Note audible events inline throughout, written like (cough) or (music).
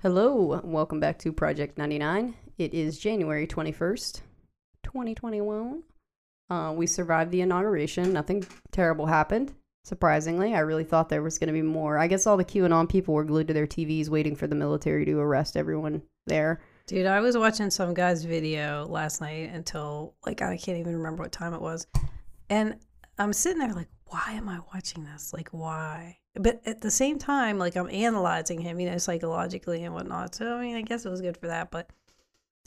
Hello, welcome back to Project 99. It is January 21st, 2021. Uh, we survived the inauguration. Nothing terrible happened, surprisingly. I really thought there was going to be more. I guess all the QAnon people were glued to their TVs waiting for the military to arrest everyone there. Dude, I was watching some guy's video last night until like I can't even remember what time it was. And I'm sitting there like, why am I watching this? Like why? But at the same time, like I'm analyzing him, you know, psychologically and whatnot. So I mean, I guess it was good for that. But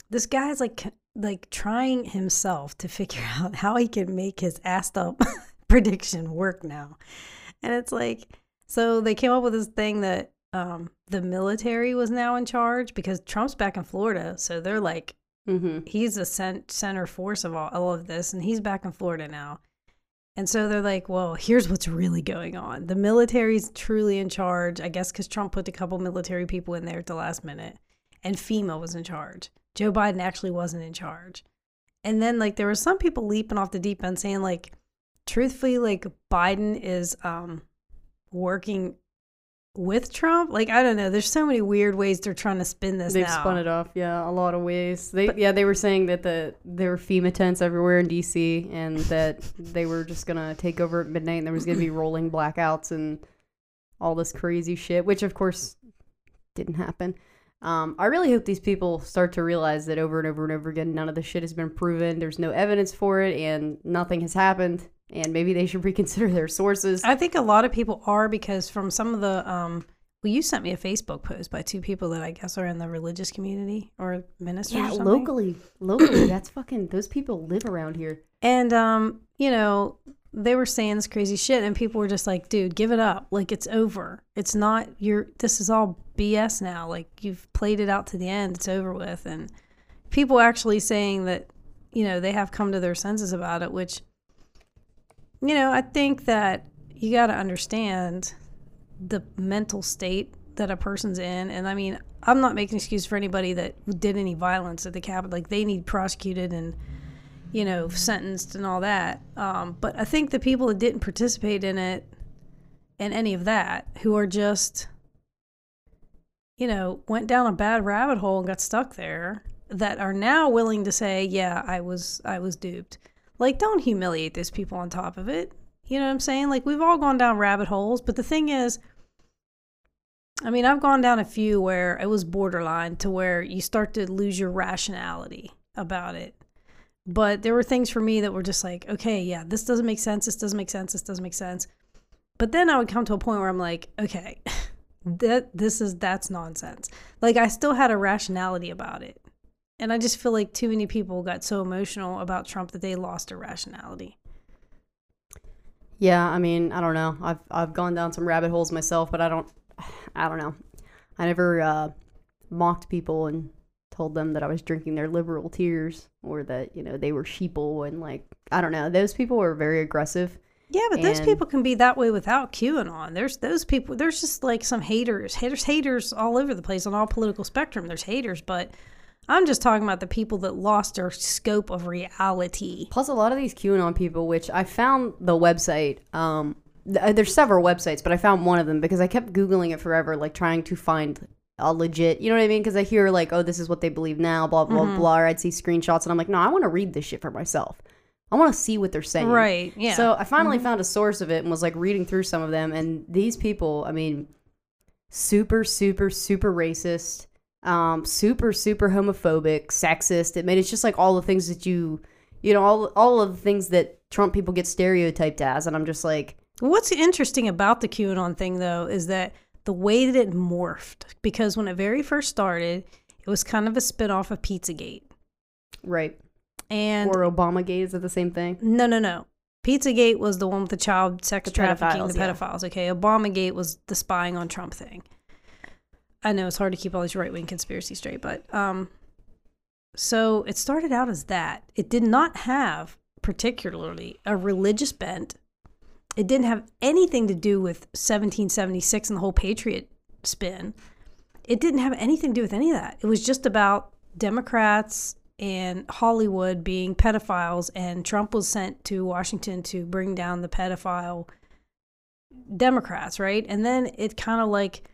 this guy's like like trying himself to figure (laughs) out how he can make his assed up (laughs) prediction work now. And it's like so they came up with this thing that um, the military was now in charge because Trump's back in Florida, so they're like, Mm-hmm. he's the cent- center force of all, all of this, and he's back in Florida now. And so they're like, well, here's what's really going on. The military's truly in charge, I guess, because Trump put a couple military people in there at the last minute, and FEMA was in charge. Joe Biden actually wasn't in charge. And then, like, there were some people leaping off the deep end saying, like, truthfully, like, Biden is um, working with Trump. Like, I don't know. There's so many weird ways they're trying to spin this They've now. spun it off, yeah, a lot of ways. They But- yeah, they were saying that the there were FEMA tents everywhere in DC and that they were just gonna take over at midnight and there was gonna be (clears throat) rolling blackouts and all this crazy shit, which of course didn't happen. Um, I really hope these people start to realize that over and over and over again, none of the shit has been proven. There's no evidence for it, and nothing has happened. And maybe they should (laughs) reconsider their sources. I think a lot of people are because from some of the um well you sent me a Facebook post by two people that I guess are in the religious community or ministers yeah, or something. locally, (clears throat) locally, that's fucking. Those people live around here. And um, you know, they were saying this crazy shit and people were just like, dude, give it up. Like it's over. It's not your this is all BS now. Like you've played it out to the end. It's over with. And people actually saying that, you know, they have come to their senses about it, which you know, I think that you got to understand the mental state that a person's in. And I mean, I'm not making excuse for anybody that did any violence at the Capitol. Like they need prosecuted and, you know, sentenced and all that. Um, but I think the people that didn't participate in it and any of that, who are just, you know, went down a bad rabbit hole and got stuck there, that are now willing to say, yeah, I was, I was duped. Like, don't humiliate those people on top of it. You know what I'm saying? Like, we've all gone down rabbit holes, but the thing is, I mean, I've gone down a few where it was borderline to where you start to lose your rationality about it. But there were things for me that were just like, okay, yeah, this doesn't make sense. This doesn't make sense. This doesn't make sense. But then I would come to a point where I'm like, okay, (laughs) that this is that's nonsense. Like I still had a rationality about it. And I just feel like too many people got so emotional about Trump that they lost their rationality. Yeah, I mean, I don't know. I've I've gone down some rabbit holes myself, but I don't I don't know. I never uh, mocked people and told them that I was drinking their liberal tears or that, you know, they were sheeple and like I don't know. Those people were very aggressive. Yeah, but those people can be that way without QAnon. There's those people. There's just like some haters. Haters, haters all over the place on all political spectrum. There's haters, but I'm just talking about the people that lost their scope of reality. Plus a lot of these QAnon people, which I found the website um th- there's several websites, but I found one of them because I kept googling it forever like trying to find a legit, you know what I mean? Because I hear like, oh, this is what they believe now, blah blah Mhm. blah. Or I'd see screenshots, and I'm like, no, I want to read this shit for myself. I want to see what they're saying. Right? Yeah. So I finally Mhm. found a source of it and was like reading through some of them, and these people, I mean, super, super, super racist, um, super, super homophobic, sexist. I mean, it's just like all the things that you, you know, all all of the things that Trump people get stereotyped as, and I'm just like, What's interesting about the QAnon thing, though, is that the way that it morphed, because when it very first started, it was kind of a spinoff of Pizzagate. right, And or Obamagate is it the same thing? no, no, no. Pizzagate was the one with the child sex The trafficking, the pedophiles, yeah. pedophiles. Okay. Obamagate was the spying on Trump thing. I know it's hard to keep all these right wing conspiracies straight, but um, so it started out as that. It did not have particularly a religious bent. It didn't have anything to do with 1776 and the whole patriot spin. It didn't have anything to do with any of that. It was just about Democrats and Hollywood being pedophiles, and Trump was sent to Washington to bring down the pedophile Democrats, right? And then it kind of like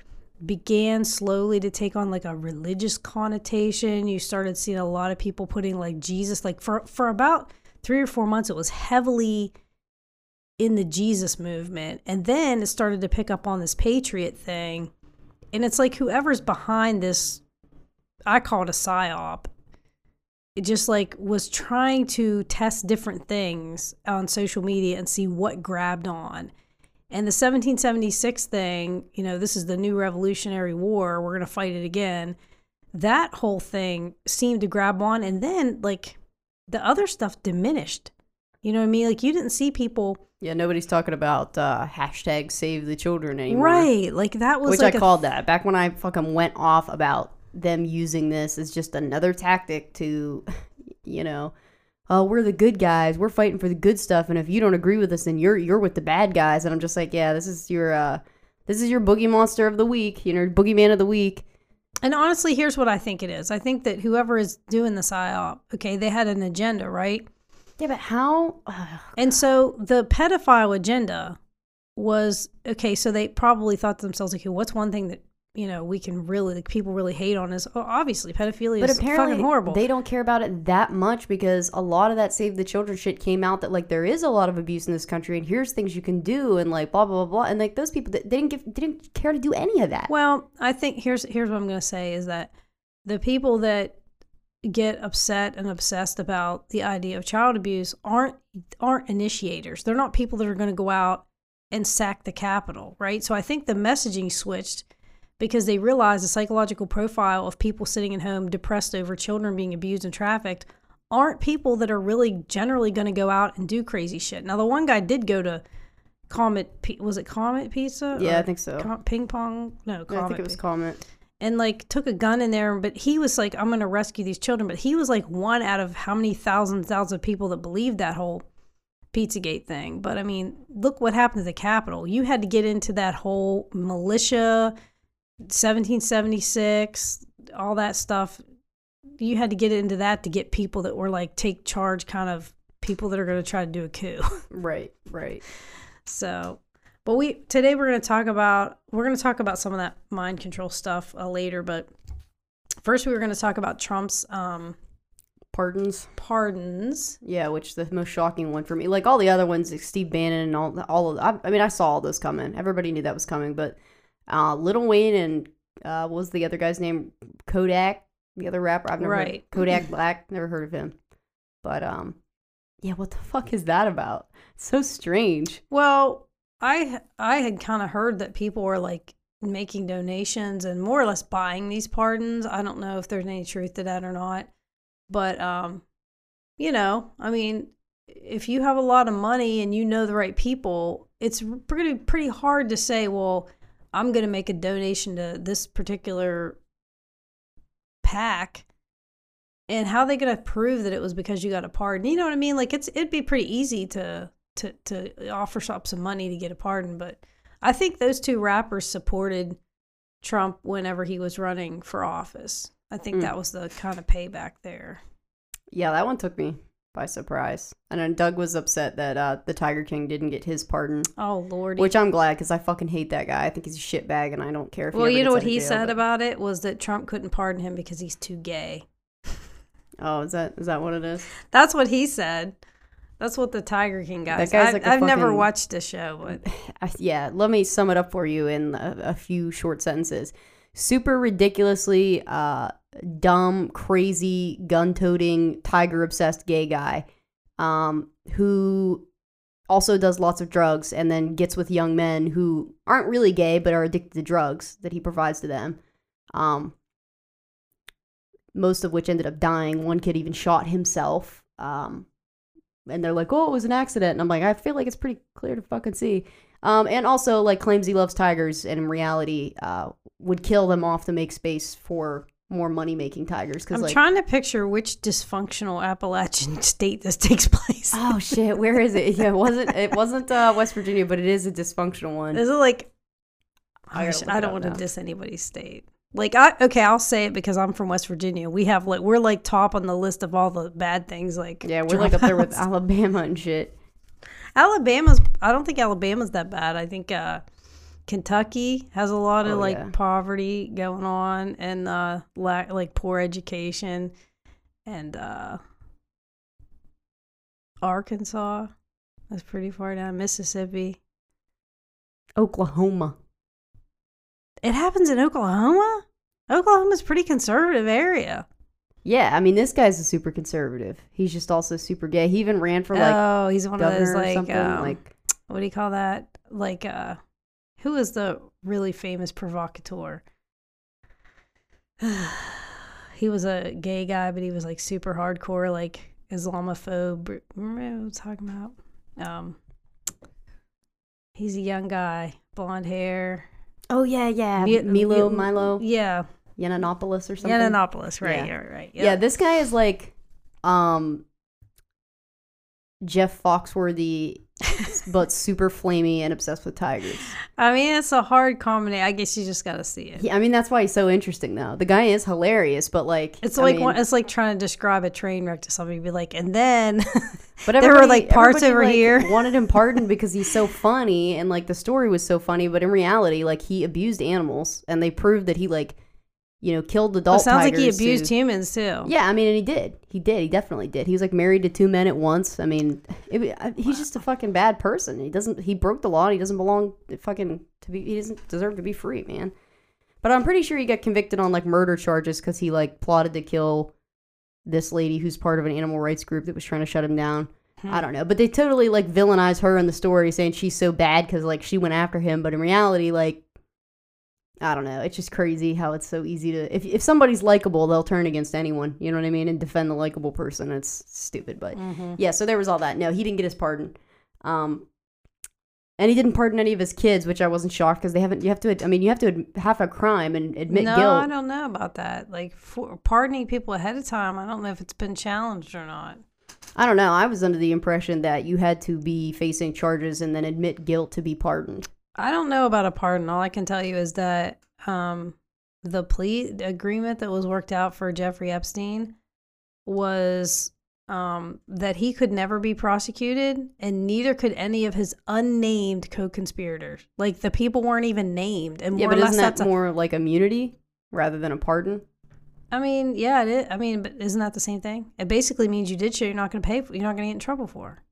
began slowly to take on like a religious connotation. You started seeing a lot of people putting like Jesus, like for for about three or four months, it was heavily in the Jesus movement, and then it started to pick up on this patriot thing, and it's like whoever's behind this, I call it a psyop. It just like was trying to test different things on social media and see what grabbed on. And the 1776 thing, you know, this is the new Revolutionary War, we're going to fight it again. That whole thing seemed to grab on. And then, like, the other stuff diminished. You know what I mean? Like, you didn't see people. Yeah, nobody's talking about uh, hashtag save the children anymore. Right. Like, that was Which like I called that. Back when I fucking went off about them using this as just another tactic to, (laughs) you know, oh, we're the good guys. We're fighting for the good stuff. And if you don't agree with us, then you're you're with the bad guys. And I'm just like, yeah, this is your uh this is your boogie monster of the week, you know, boogeyman of the week. And honestly, here's what I think it is. I think that whoever is doing the psyop, okay, they had an agenda, right? Yeah, but how And so the pedophile agenda was okay. So they probably thought to themselves, okay, what's one thing that you know we can really like, people really hate on is oh, obviously pedophilia But is apparently fucking horrible. they don't care about it that much because a lot of that Save the Children shit came out that like there is a lot of abuse in this country and here's things you can do and like blah blah blah blah and like those people that they didn't give they didn't care to do any of that. well, I think here's here's what I'm going to say is that the people that get upset and obsessed about the idea of child abuse aren't aren't initiators. They're not people that are going to go out and sack the Capitol, right? So I think the messaging switched because they realized the psychological profile of people sitting at home depressed over children being abused and trafficked aren't people that are really generally going to go out and do crazy shit. Now the one guy did go to Comet, was it Comet Pizza? Yeah, I think so. Com- ping pong? No, Comet. I think it was Comet. and like took a gun in there but he was like i'm gonna rescue these children but he was like one out of how many thousands thousands of people that believed that whole pizzagate thing but i mean look what happened to the capitol you had to get into that whole militia 1776 all that stuff you had to get into that to get people that were like take charge kind of people that are going to try to do a coup (laughs) Right, right. so, but we today we're going to talk about we're going to talk about some of that mind control stuff uh, later. But first, we were going to talk about Trump's um, Pardons. pardons. Yeah, which the most shocking one for me. Like all the other ones, like Steve Bannon and all all of I, I mean, I saw all those coming. Everybody knew that was coming, but uh Little Wayne and uh what was the other guy's name? Kodak, the other rapper. I've never heard- Right. Kodak (laughs) Black, never heard of him. But um yeah, what the fuck is that about? It's so strange. Well, I I had kind of heard that people were like making donations and more or less buying these pardons. I don't know if there's any truth to that or not, but um, you know, I mean, if you have a lot of money and you know the right people, it's pretty pretty hard to say, well, I'm going to make a donation to this particular pack. And how are they going to prove that it was because you got a pardon? You know what I mean? Like it's it'd be pretty easy to to to offer up some money to get a pardon, but I think those two rappers supported Trump whenever he was running for office. I think Mm. that was the kind of payback there. Yeah, that one took me by surprise. And then Doug was upset that uh the Tiger King didn't get his pardon. Oh lordy. Which I'm glad because I fucking hate that guy. I think he's a shitbag, and I don't care if. he well, you know what he jail, said but- about it was that Trump couldn't pardon him because he's too gay. (laughs) Oh, is that is that what it is? That's what he said. That's what the Tiger King guy That guy's I, like I've never watched the show, but (laughs) yeah, let me sum it up for you in a, a few short sentences. Super ridiculously uh, dumb, crazy, gun-toting, tiger-obsessed gay guy um, who also does lots of drugs and then gets with young men who aren't really gay but are addicted to drugs that he provides to them. Um, most of which ended up dying. One kid even shot himself. Um, and they're like, "Oh, it was an accident." And I'm like, "I feel like it's pretty clear to fucking see." Um, and also like claims he loves tigers, and in reality, uh, would kill them off to make space for more money making tigers. Because I'm like, trying to picture which dysfunctional Appalachian (laughs) state this takes place. oh shit, where is it? Yeah, it (laughs) wasn't it wasn't uh, West Virginia, but it is a dysfunctional one. Is it like? I I, gotta look I it don't want to diss anybody's state. Like I okay, I'll say it because I'm from West Virginia. We have like we're like top on the list of all the bad things. Like Yeah, we're like up there with. Alabama and shit. Alabama's. I don't think Alabama's that bad. I think uh, Kentucky has a lot of Oh, like yeah. poverty going on and uh, lack like poor education, and uh, Arkansas is pretty far down. Mississippi. Oklahoma. It happens in Oklahoma. Oklahoma's a pretty conservative area. Yeah, I mean this guy's a super conservative. He's just also super gay. He even ran for like oh, he's one of those like something. um, like what do you call that? Like uh who is the really famous provocateur? (sighs) he was a gay guy, but he was like super hardcore, like Islamophobe. Remember what I was talking about? Um he's a young guy, blonde hair. oh yeah, yeah, Mi- Milo, Mi- Milo, Yeah. Yiannopoulos or something. Yiannopoulos, right, Yeah. yeah, right, right. Yeah. this guy is like um Jeff Foxworthy (laughs) but super flamey and obsessed with tigers. I mean, it's a hard comedy. I guess you just got to see it. He, I mean that's why he's so interesting though. The guy is hilarious, but like It's I like mean, one, it's like trying to describe a train wreck to somebody. Be like, and then (laughs) But There were, like, parts over like, here. wanted him pardoned (laughs) because he's so funny and like the story was so funny. But in reality, like he abused animals, and they proved that he like, you know, killed it adult. sounds like he abused who- humans too. Yeah, I mean, and he did. He did. He definitely did. He was like married to two men at once. I mean, (laughs) it, I- he's just a fucking bad person. He doesn't. He broke the law. And he doesn't belong fucking to be. He doesn't deserve to be free, man. But I'm pretty sure he got convicted on like murder charges because he like plotted to kill this lady who's part of an animal rights group that was trying to shut him down. Hmm. I don't know, but they totally like villainize her in the story, saying she's so bad because like she went after him. But in reality, like I don't know, it's just crazy how it's so easy to if if somebody's likable, they'll turn against anyone. You know what I mean, and defend the likable person. It's stupid, but Mhm. yeah. So there was all that. No, he didn't get his pardon. Um, and he didn't pardon any of his kids, which I wasn't shocked because they haven't. You have to. I mean, you have to have a crime and admit no, guilt. No, I don't know about that. Like for pardoning people ahead of time, I don't know if it's been challenged or not. I don't know. I was under the impression that you had to be facing charges and then admit guilt to be pardoned. I don't know about a pardon. All I can tell you is that um, the plea agreement that was worked out for Jeffrey Epstein was um, that he could never be prosecuted, and neither could any of his unnamed co-conspirators. Like the people weren't even named, and Yeah, but isn't that that's. a- more like immunity rather than a pardon? I mean, yeah, it is. I mean, but isn't that the same thing? It basically means you did shit you're not going to pay for. You're not going to get in trouble for.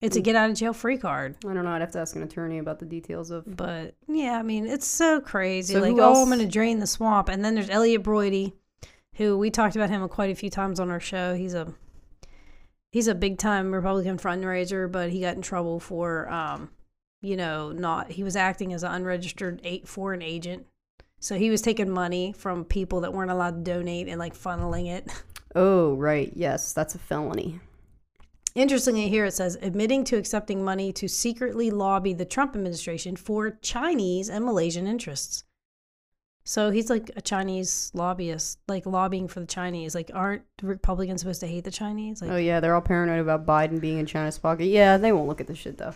It's a get out of jail free card. I don't know. I'd have to ask an attorney about the details of. But yeah, I mean, it's so crazy. So like, oh, I'm going to drain the swamp. And then there's Elliott Broidy, who we talked about him quite a few times on our show. He's a he's a big time Republican fundraiser, but he got in trouble for, um, you know, not he was acting as an unregistered eight foreign agent. So he was taking money from people that weren't allowed to donate and like funneling it. (laughs) Oh, right. Yes, that's a felony. Interestingly, here it says admitting to accepting money to secretly lobby the Trump administration for Chinese and Malaysian interests. So he's like a Chinese lobbyist, like lobbying for the Chinese. Like, aren't Republicans supposed to hate the Chinese? Like, oh yeah, they're all paranoid about Biden being in China's pocket. Yeah, they won't look at this shit though.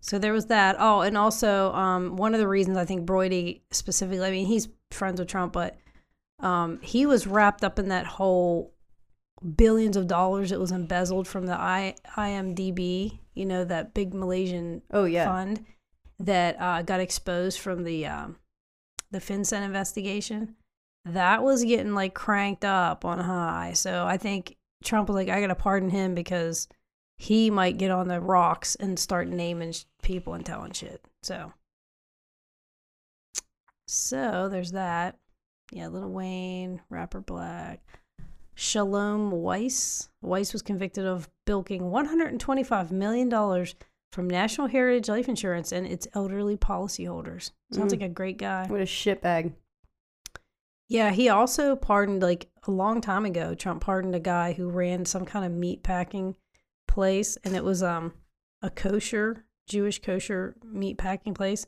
So there was that. Oh, and also um, one of the reasons I think Broidy specifically, I mean, he's friends with Trump, but um, he was wrapped up in that whole billions of dollars that was embezzled from the I- IMDb, you know, that big Malaysian Oh yeah. fund that uh, got exposed from the um, the FinCEN investigation. That was getting like cranked up on high. So I think Trump was like, I got to pardon him because he might get on the rocks and start naming sh- people and telling shit. So, so there's that. Yeah, Little Wayne, rapper Black. Sholam Weiss. Weiss was convicted of bilking $125 million from National Heritage Life Insurance and its elderly policyholders. Sounds Mm. like a great guy. What a shitbag. Yeah, he also pardoned like a long time ago. Trump pardoned a guy who ran some kind of meat packing place, and it was um a kosher Jewish kosher meat packing place.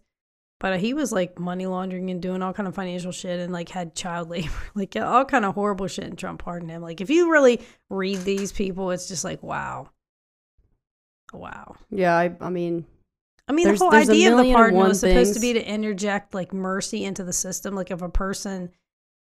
But he was like money laundering and doing all kind of financial shit, and like had child labor, (laughs) like all kind of horrible shit. And Trump pardoned him. Like if you really read these people, it's just like wow, wow. Yeah, I. I mean, I mean, the whole idea of the pardon was supposed to be to interject like mercy into the system. Like if a person,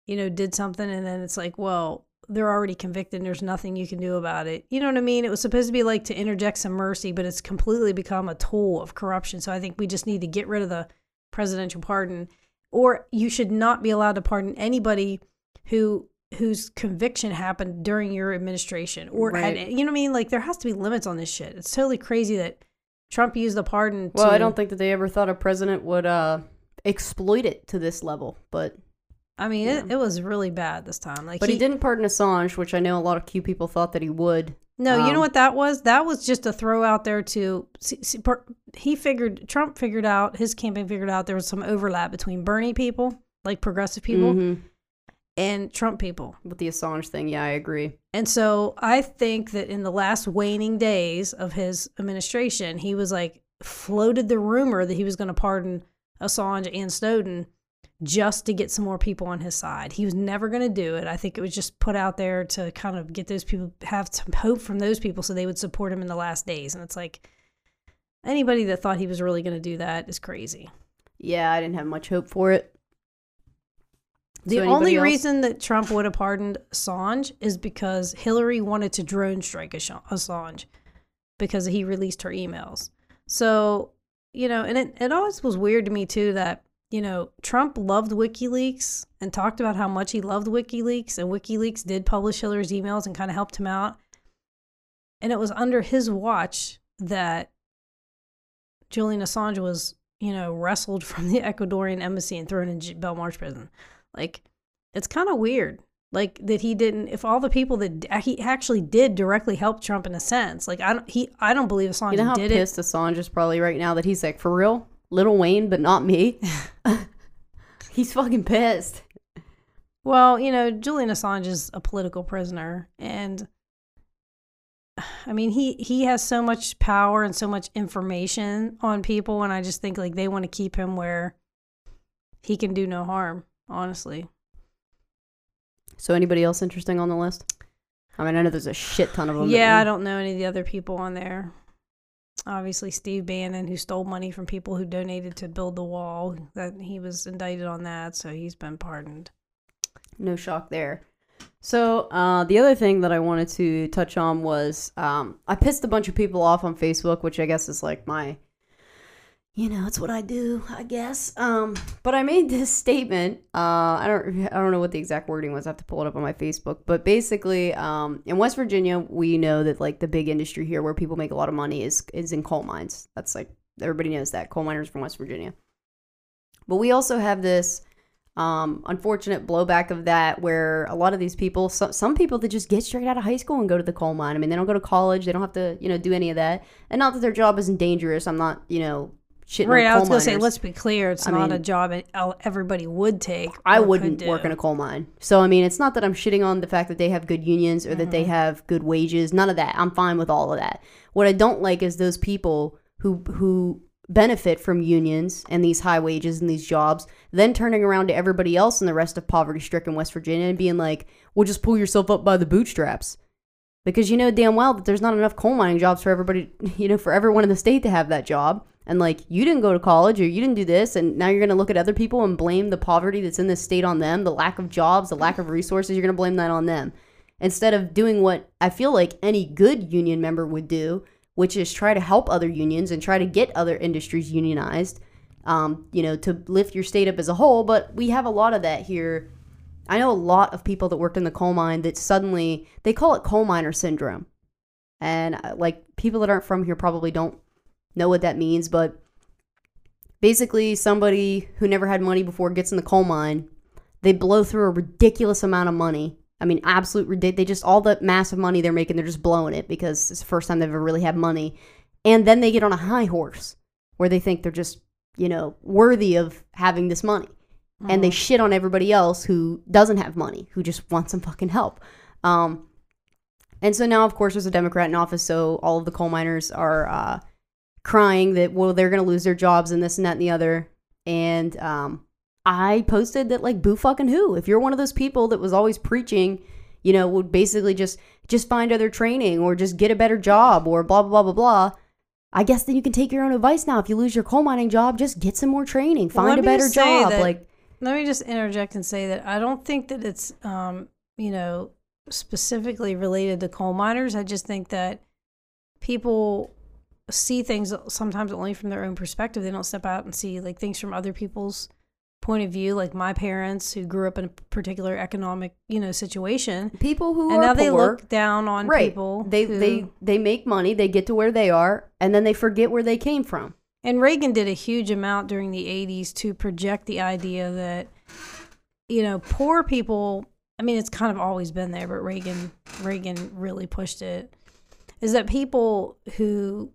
you know, did something and then it's like, well, they're already convicted and there's nothing you can do about it. You know what I mean? It was supposed to be like to interject some mercy, but it's completely become a tool of corruption. So I think we just need to get rid of the presidential pardon, or you should not be allowed to pardon anybody who whose conviction happened during your administration or Right. you know what I mean? Like there has to be limits on this shit. It's totally crazy that Trump used the pardon. Well, to, I don't think that they ever thought a president would uh, exploit it to this level, but I mean, Yeah. it, it was really bad this time. Like, but he, didn't pardon Assange, which I know a lot of Q people thought that he would. No, you know um, what that was? That was just a throw out there to. See, see, he figured Trump figured out his campaign figured out there was some overlap between Bernie people, like progressive people, Mhm. and Trump people. With the Assange thing, yeah, I agree. And so I think that in the last waning days of his administration, he was like floated the rumor that he was going to pardon Assange and Snowden just to get some more people on his side. He was never going to do it. I think it was just put out there to kind of get those people have some hope from those people so they would support him in the last days. And it's like anybody that thought he was really going to do that is crazy. Yeah, I didn't have much hope for it. The So only else? reason that Trump would have pardoned Assange is because Hillary wanted to drone strike Assange because he released her emails. So, you know, and it, it always was weird to me too that, you know, Trump loved WikiLeaks and talked about how much he loved WikiLeaks, and WikiLeaks did publish Hillary's emails and kind of helped him out. And it was under his watch that Julian Assange was, you know, wrestled (laughs) from the Ecuadorian embassy and thrown in Belmarsh prison. Like, it's kind of weird. Like that he didn't. If all the people that he actually did directly help Trump in a sense, like I don't, he, I don't believe Assange You know how did it. pissed Assange is probably right now that he's like, for real? Little Wayne, but not me? (laughs) he's fucking pissed. Well, you know, Julian Assange is a political prisoner, and I mean, he he has so much power and so much information on people, and I just think like they want to keep him where he can do no harm. Honestly, So anybody else interesting on the list? I mean, I know there's a shit ton of them. yeah, I don't know any of the other people on there. Obviously, Steve Bannon, who stole money from people who donated to build the wall, that he was indicted on that, so he's been pardoned. no shock there. So uh, the other thing that I wanted to touch on was um, I pissed a bunch of people off on Facebook, which I guess is like my, you know, it's what I do, I guess. Um, but I made this statement. Uh, I don't, I don't know what the exact wording was. I have to pull it up on my Facebook. But basically, um, in West Virginia, we know that like the big industry here where people make a lot of money is is in coal mines. That's like everybody knows that coal miners from West Virginia. But we also have this um, unfortunate blowback of that where a lot of these people so, some people that just get straight out of high school and go to the coal mine i mean they don't go to college they don't have to you know do any of that and not that their job isn't dangerous i'm not you know shitting Right, I was gonna say, let's be clear, it's I not a job that everybody would take. I wouldn't work in a coal mine. So I mean, it's not that I'm shitting on the fact that they have good unions or that Mm-hmm. they have good wages. None of that. I'm fine with all of that. What I don't like is those people who who benefit from unions and these high wages and these jobs, then turning around to everybody else in the rest of poverty-stricken West Virginia and being like, "Well, just pull yourself up by the bootstraps." Because you know damn well that there's not enough coal mining jobs for everybody, (laughs) you know, for everyone in the state to have that job. And like, you didn't go to college or you didn't do this, and now you're going to look at other people and blame the poverty that's in this state on them, the lack of jobs, the lack of resources, you're going to blame that on them. Instead of doing what I feel like any good union member would do, which is try to help other unions and try to get other industries unionized, um, you know, to lift your state up as a whole. But we have a lot of that here. I know a lot of people that worked in the coal mine that suddenly they call it coal miner syndrome, and uh, like people that aren't from here probably don't know what that means, but basically somebody who never had money before gets in the coal mine, they blow through a ridiculous amount of money. I mean, absolute ridiculous. They just all the massive money they're making, they're just blowing it because it's the first time they've ever really had money. And then they get on a high horse where they think they're just, you know, worthy of having this money. And they shit on everybody else who doesn't have money, who just wants some fucking help. Um, and so now, of course, there's a Democrat in office, so all of the coal miners are uh, crying that well they're going to lose their jobs and this and that and the other. And um, I posted that like boo fucking who. If you're one of those people that was always preaching, you know, would basically just just find other training or just get a better job or blah blah blah blah blah. I guess then you can take your own advice now. If you lose your coal mining job, just get some more training, find let a better job. that- like, Let me just interject and say that I don't think that it's, um, you know, specifically related to coal miners. I just think that people see things sometimes only from their own perspective. They don't step out and see like things from other people's point of view. Like my parents, who grew up in a particular economic, you know, situation, people who and now they look down on right? people. they who- they they make money, they get to where they are, and then they forget where they came from. And Reagan did a huge amount during the 80s to project the idea that, you know, poor people, I mean, it's kind of always been there, but Reagan, Reagan really pushed it, is that people who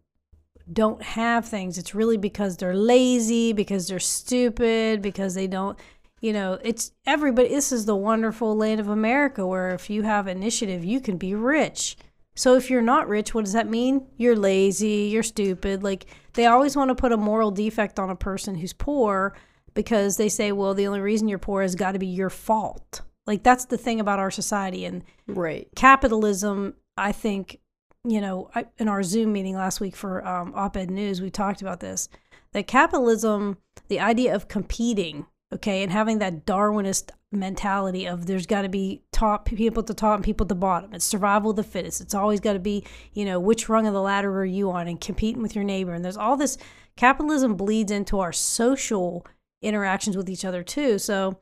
don't have things, it's really because they're lazy, because they're stupid, because they don't, you know, it's everybody. This is the wonderful land of America where if you have initiative, you can be rich. So if you're not rich, what does that mean? You're lazy, you're stupid. Like they always want to put a moral defect on a person who's poor because they say, well, the only reason you're poor has got to be your fault. Like that's the thing about our society and Right. capitalism. I think, you know, I, in our Zoom meeting last week for um, Op-Ed News, we talked about this. That capitalism, the idea of competing, okay, and having that Darwinist mentality of there's got to be top people at the top and people at the bottom. It's survival of the fittest. It's always got to be, you know, which rung of the ladder are you on and competing with your neighbor. And there's all this capitalism bleeds into our social interactions with each other too. So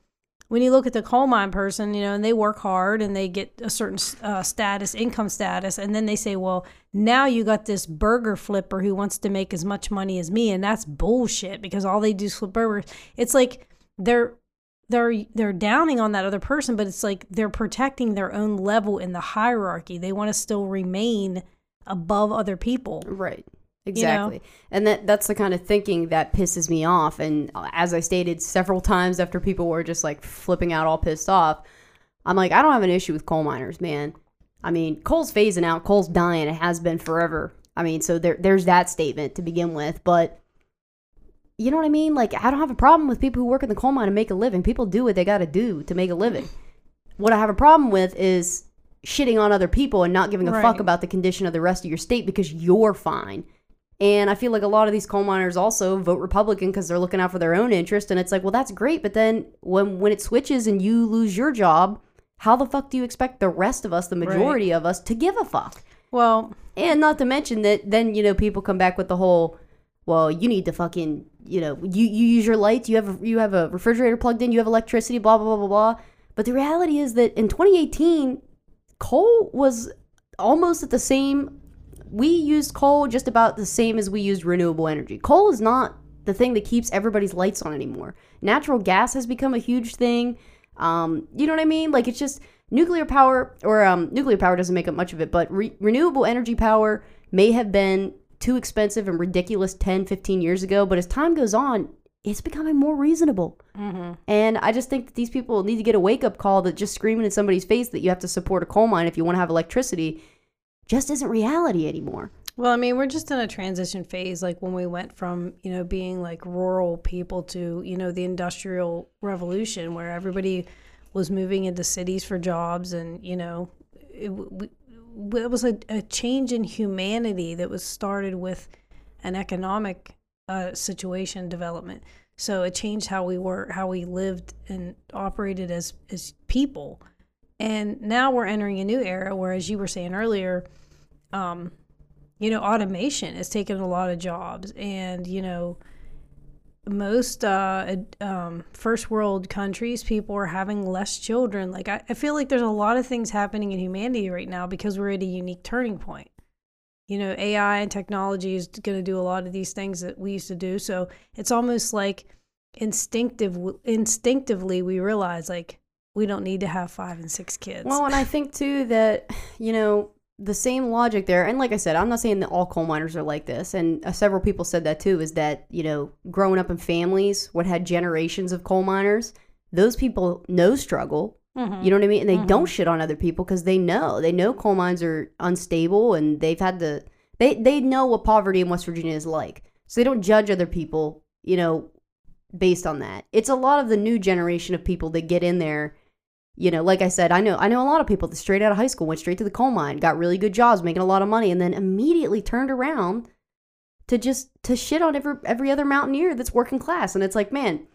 when you look at the coal mine person, you know, and they work hard and they get a certain uh, status, income status, and then they say, well, now you got this burger flipper who wants to make as much money as me, and that's bullshit because all they do is flip burgers. It's like they're they're they're downing on that other person, but it's like they're protecting their own level in the hierarchy. They want to still remain above other people. Right. Know? Exactly. And that that's the kind of thinking that pisses me off. And uh, as I stated several times after people were just like flipping out all pissed off, I'm like, I don't have an issue with coal miners, man. I mean, coal's phasing out, coal's dying, it has been forever. I mean, so there there's that statement to begin with, but you know what I mean? Like I don't have a problem with people who work in the coal mine and make a living. People do what they got to do to make a living. What I have a problem with is shitting on other people and not giving a fuck about the condition of the rest of your state because you're fine. And I feel like a lot of these coal miners also vote Republican because they're looking out for their own interest. And it's like, well, that's great, but then when when it switches and you lose your job, how the fuck do you expect the rest of us, the majority of us, to give a fuck? Well, And not to mention that then you know people come back with the whole, well, you need to fucking you know you you use your lights, you have a, you have a refrigerator plugged in, you have electricity, blah blah blah blah blah. But the reality is that in 2018, coal was almost at the same. We used coal just about the same as we used renewable energy. Coal is not the thing that keeps everybody's lights on anymore. Natural gas has become a huge thing. Um, you know what I mean? Like it's just nuclear power, or um, nuclear power doesn't make up much of it, but re- renewable energy power may have been too expensive and ridiculous 10, 15 years ago, but as time goes on, it's becoming more reasonable. And I just think that these people need to get a wake up call that just screaming in somebody's face that you have to support a coal mine if you want to have electricity just isn't reality anymore. Well, I mean, we're just in a transition phase, like when we went from, you know, being like rural people to, you know, the industrial revolution where everybody was moving into cities for jobs and, you know, it, it was a, a change in humanity that was started with an economic uh, situation development. So it changed how we were, how we lived and operated as, as people. And now we're entering a new era where, as you were saying earlier, um, you know, automation has taken a lot of jobs, and you know, most uh, um, first world countries, people are having less children. Like, I, I feel like there's a lot of things happening in humanity right now because we're at a unique turning point. You know, AI and technology is going to do a lot of these things that we used to do. So it's almost like instinctive, instinctively, we realize like we don't need to have five and six kids. Well, and I think too that, (sighs) you know, the same logic there, and like I said, I'm not saying that all coal miners are like this, and uh, several people said that too, is that, you know, growing up in families what had generations of coal miners, those people know struggle. Mhm. You know what I mean? And they don't shit on other people because they know. They know coal mines are unstable and they've had the, they, they know what poverty in West Virginia is like. So they don't judge other people, you know, based on that. It's a lot of the new generation of people that get in there. You know, like I said, I know I know a lot of people that straight out of high school went straight to the coal mine, got really good jobs, making a lot of money, and then immediately turned around to just to shit on every every other mountaineer that's working class. And it's like man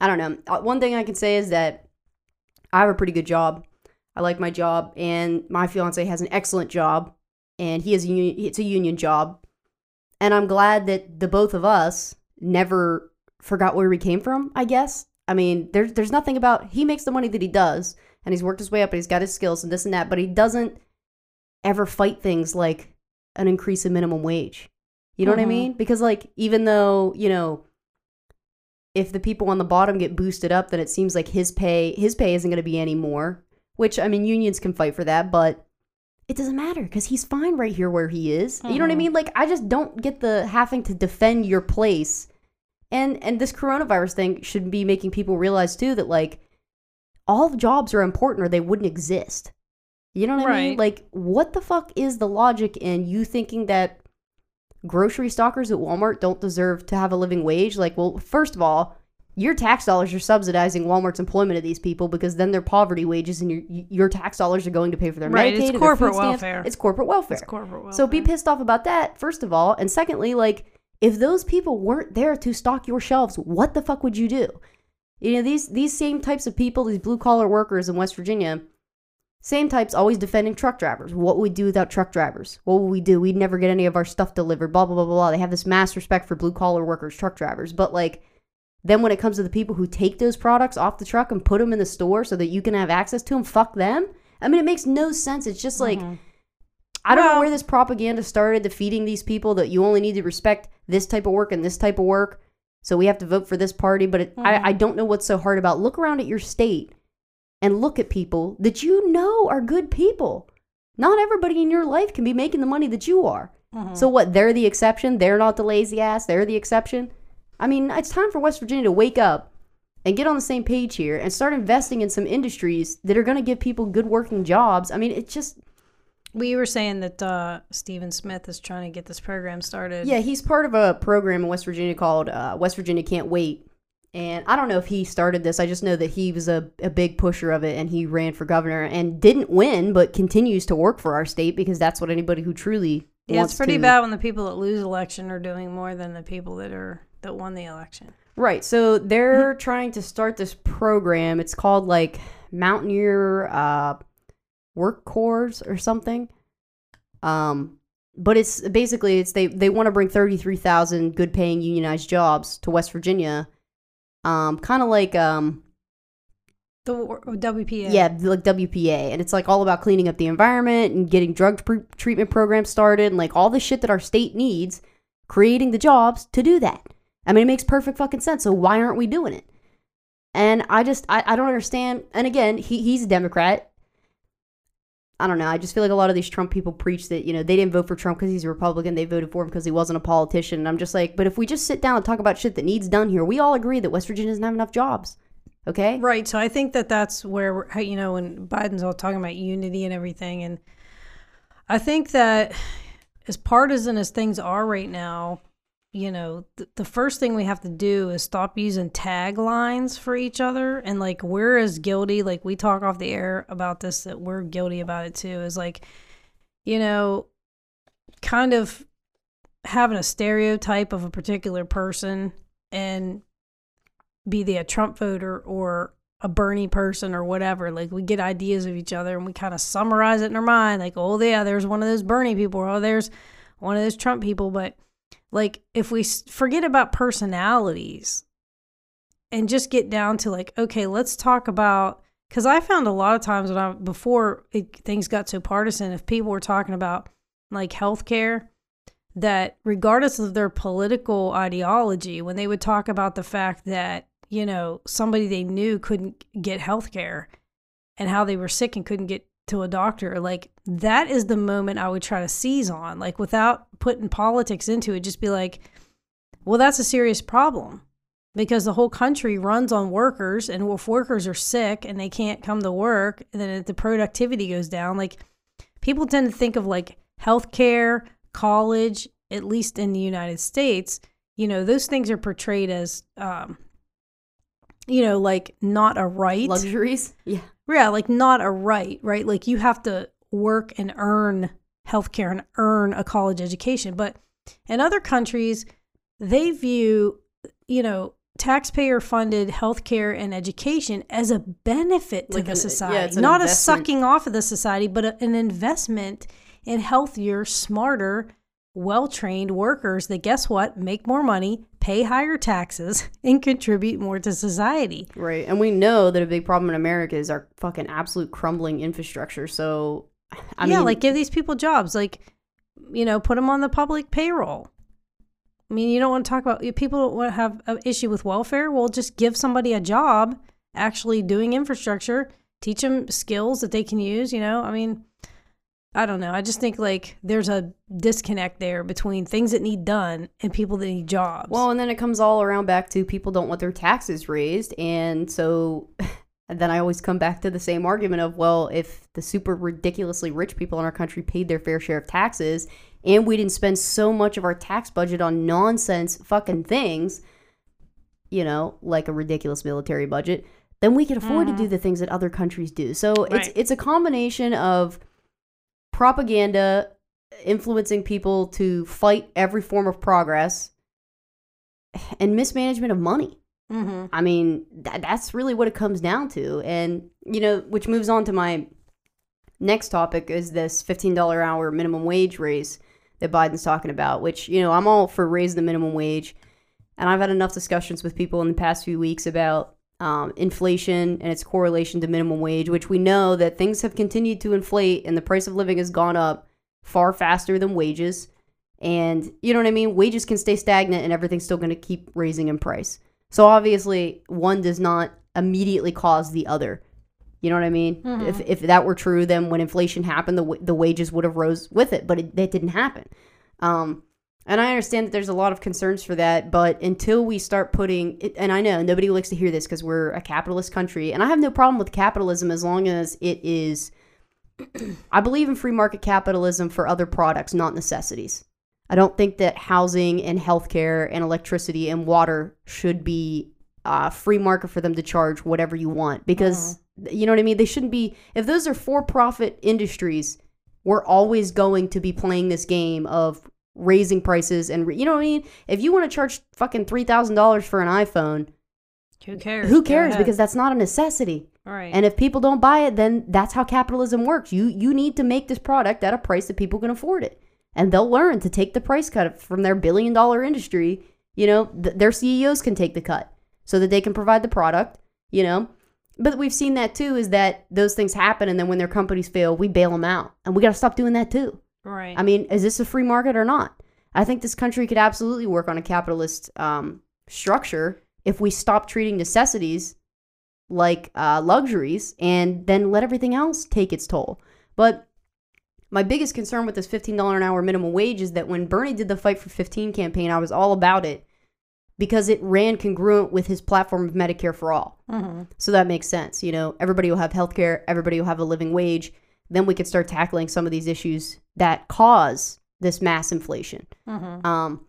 i don't know. Uh, one thing i can say is that i have a pretty good job. I like my job and my fiance has an excellent job and he has a union it's a union job. And i'm glad that the both of us never forgot where we came from i guess i mean there's there's nothing about he makes the money that he does and he's worked his way up and he's got his skills and this and that but he doesn't ever fight things like an increase in minimum wage you know what I Mhm. mean? Because like even though, you know, if the people on the bottom get boosted up, then it seems like his pay his pay isn't going to be any more, which I mean unions can fight for that, but it doesn't matter cuz he's fine right here where he is. You know what I Mhm. mean? Like I just don't get the having to defend your place. And and this coronavirus thing should be making people realize too that like all jobs are important or they wouldn't exist. You know what I mean? Like what the fuck is the logic in you thinking that grocery stockers at Walmart don't deserve to have a living wage. Like, well, first of all, your tax dollars are subsidizing Walmart's employment of these people because then their poverty wages and your your tax dollars are going to pay for their Right, Medicaid, it's corporate stamps. welfare. It's corporate welfare. It's corporate welfare. So be pissed off about that, first of all. And secondly, like, if those people weren't there to stock your shelves, what the fuck would you do? You know, these these same types of people, these blue collar workers in West Virginia, same types always defending truck drivers. What would we do without truck drivers? What would we do? We'd never get any of our stuff delivered, blah, blah, blah, blah. They have this mass respect for blue collar workers, truck drivers. But like then when it comes to the people who take those products off the truck and put them in the store so that you can have access to them, fuck them. I mean, it makes no sense. It's just like Mhm. I don't know where this propaganda started defeating these people that you only need to respect this type of work and this type of work. So we have to vote for this party. But it, Mhm. I, I don't know what's so hard about. Look around at your state and look at people that you know are good people. Not everybody in your life can be making the money that you are. Mhm. So what? They're the exception. They're not the lazy ass. They're the exception. I mean, it's time for West Virginia to wake up and get on the same page here and start investing in some industries that are going to give people good working jobs. I mean, it just we were saying that uh, Stephen Smith is trying to get this program started. Yeah, he's part of a program in West Virginia called uh, West Virginia Can't Wait. And I don't know if he started this. I just know that he was a, a big pusher of it and he ran for governor and didn't win, but continues to work for our state because that's what anybody who truly Yeah, it's pretty to- bad when the people that lose election are doing more than the people that are that won the election. Right. So they're trying to start this program. It's called like Mountaineer uh, Work Corps or something. Um, but it's basically it's they they want to bring thirty three thousand good paying unionized jobs to West Virginia. Um, kind of like um The WPA. yeah like WPA, and it's like all about cleaning up the environment and getting drug pre- treatment programs started and like all the shit that our state needs, creating the jobs to do that. I mean, it makes perfect fucking sense. So why aren't we doing it? And I just I, I don't understand. And again, he he's a Democrat. I don't know. I just feel like a lot of these Trump people preach that you know they didn't vote for Trump because he's a Republican. They voted for him because he wasn't a politician. And I'm just like, but if we just sit down and talk about shit that needs done here, we all agree that West Virginia doesn't have enough jobs. Okay. Right. So I think that that's where you know, when Biden's all talking about unity and everything. And I think that as partisan as things are right now, you know, th- the first thing we have to do is stop using taglines for each other. And like, we're as guilty, like, we talk off the air about this, that we're guilty about it too, is like, you know, kind of having a stereotype of a particular person and be they a Trump voter or a Bernie person or whatever. Like we get ideas of each other and we kind of summarize it in our mind. Like, oh yeah, there's one of those Bernie people, or oh there's one of those Trump people. But like if we forget about personalities and just get down to like, okay, let's talk about. Because I found a lot of times when I before it, things got so partisan, if people were talking about like healthcare, that regardless of their political ideology, when they would talk about the fact that, you know, somebody they knew couldn't get health care and how they were sick and couldn't get to a doctor, like that is the moment I would try to seize on. Like without putting politics into it, just be like, well, that's a serious problem because the whole country runs on workers. And if workers are sick and they can't come to work, then the productivity goes down. Like people tend to think of like healthcare, college, at least in the United States, you know, those things are portrayed as, um, you know, like not a right. Luxuries. (laughs) Yeah. Yeah, like not a right, right? Like you have to work and earn healthcare and earn a college education. But In other countries, they view, you know, taxpayer funded healthcare and education as a benefit to Like the an- society, an not a sucking off of the society, but a, an investment in healthier, smarter, well trained workers that guess what? Make more money, pay higher taxes, (laughs) and contribute more to society. Right. And we know that a big problem in America is our fucking absolute crumbling infrastructure. So, I yeah, mean, like give these people jobs. Like, you know, put them on the public payroll. I mean, you don't want to talk about people don't want to have an issue with welfare. Well, just give somebody a job actually doing infrastructure, teach them skills that they can use. You know, I mean, I don't know. I just think like there's a disconnect there between things that need done and people that need jobs. Well, and then it comes all around back to people don't want their taxes raised. And so and (laughs) then I always come back to the same argument of, well, if the super ridiculously rich people in our country paid their fair share of taxes and we didn't spend so much of our tax budget on nonsense fucking things, you know, like a ridiculous military budget, then we could afford to mm-hmm. do the things that other countries do. So it's it's a combination of propaganda influencing people to fight every form of progress and mismanagement of money. mm-hmm. I mean, that, that's really what it comes down to. And, you know, which moves on to my next topic is this $15 hour minimum wage raise that Biden's talking about, which, you know, I'm all for raising the minimum wage. And I've had enough discussions with people in the past few weeks about um, inflation and its correlation to minimum wage, which we know that things have continued to inflate and the price of living has gone up far faster than wages. And you know what I mean? Wages can stay stagnant and everything's still going to keep raising in price. So obviously, one does not immediately cause the other. You know what I mean? If, if that were true, then when inflation happened, the, the wages would have rose with it, but it, that didn't happen. Um, and I understand that there's a lot of concerns for that, but until we start putting, it, and I know nobody likes to hear this because we're a capitalist country, and I have no problem with capitalism as long as it is. (clears throat) I believe in free market capitalism for other products, not necessities. I don't think that housing and healthcare and electricity and water should be uh, free market for them to charge whatever you want because you know what I mean. They shouldn't be. If those are for-profit industries, we're always going to be playing this game of raising prices and re- you know what I mean. If you want to charge fucking three thousand dollars for an iPhone, Who cares? who cares? Because that's not a necessity. Right. And if people don't buy it, then that's how capitalism works. You you need to make this product at a price that people can afford it, and they'll learn to take the price cut from their billion dollar industry. You know, th- their CEOs can take the cut so that they can provide the product. You know, but we've seen that too. Is that those things happen, and then when their companies fail, we bail them out, and we got to stop doing that too. Right. I mean, is this a free market or not? I think this country could absolutely work on a capitalist um, structure if we stop treating necessities like uh, luxuries and then let everything else take its toll. But my biggest concern with this $15 an hour minimum wage is that when Bernie did the Fight for 15 campaign, I was all about it because it ran congruent with his platform of Medicare for all. mm-hmm. So that makes sense. You know, everybody will have health care, everybody will have a living wage. Then we could start tackling some of these issues that cause this mass inflation. Mm-hmm. Um,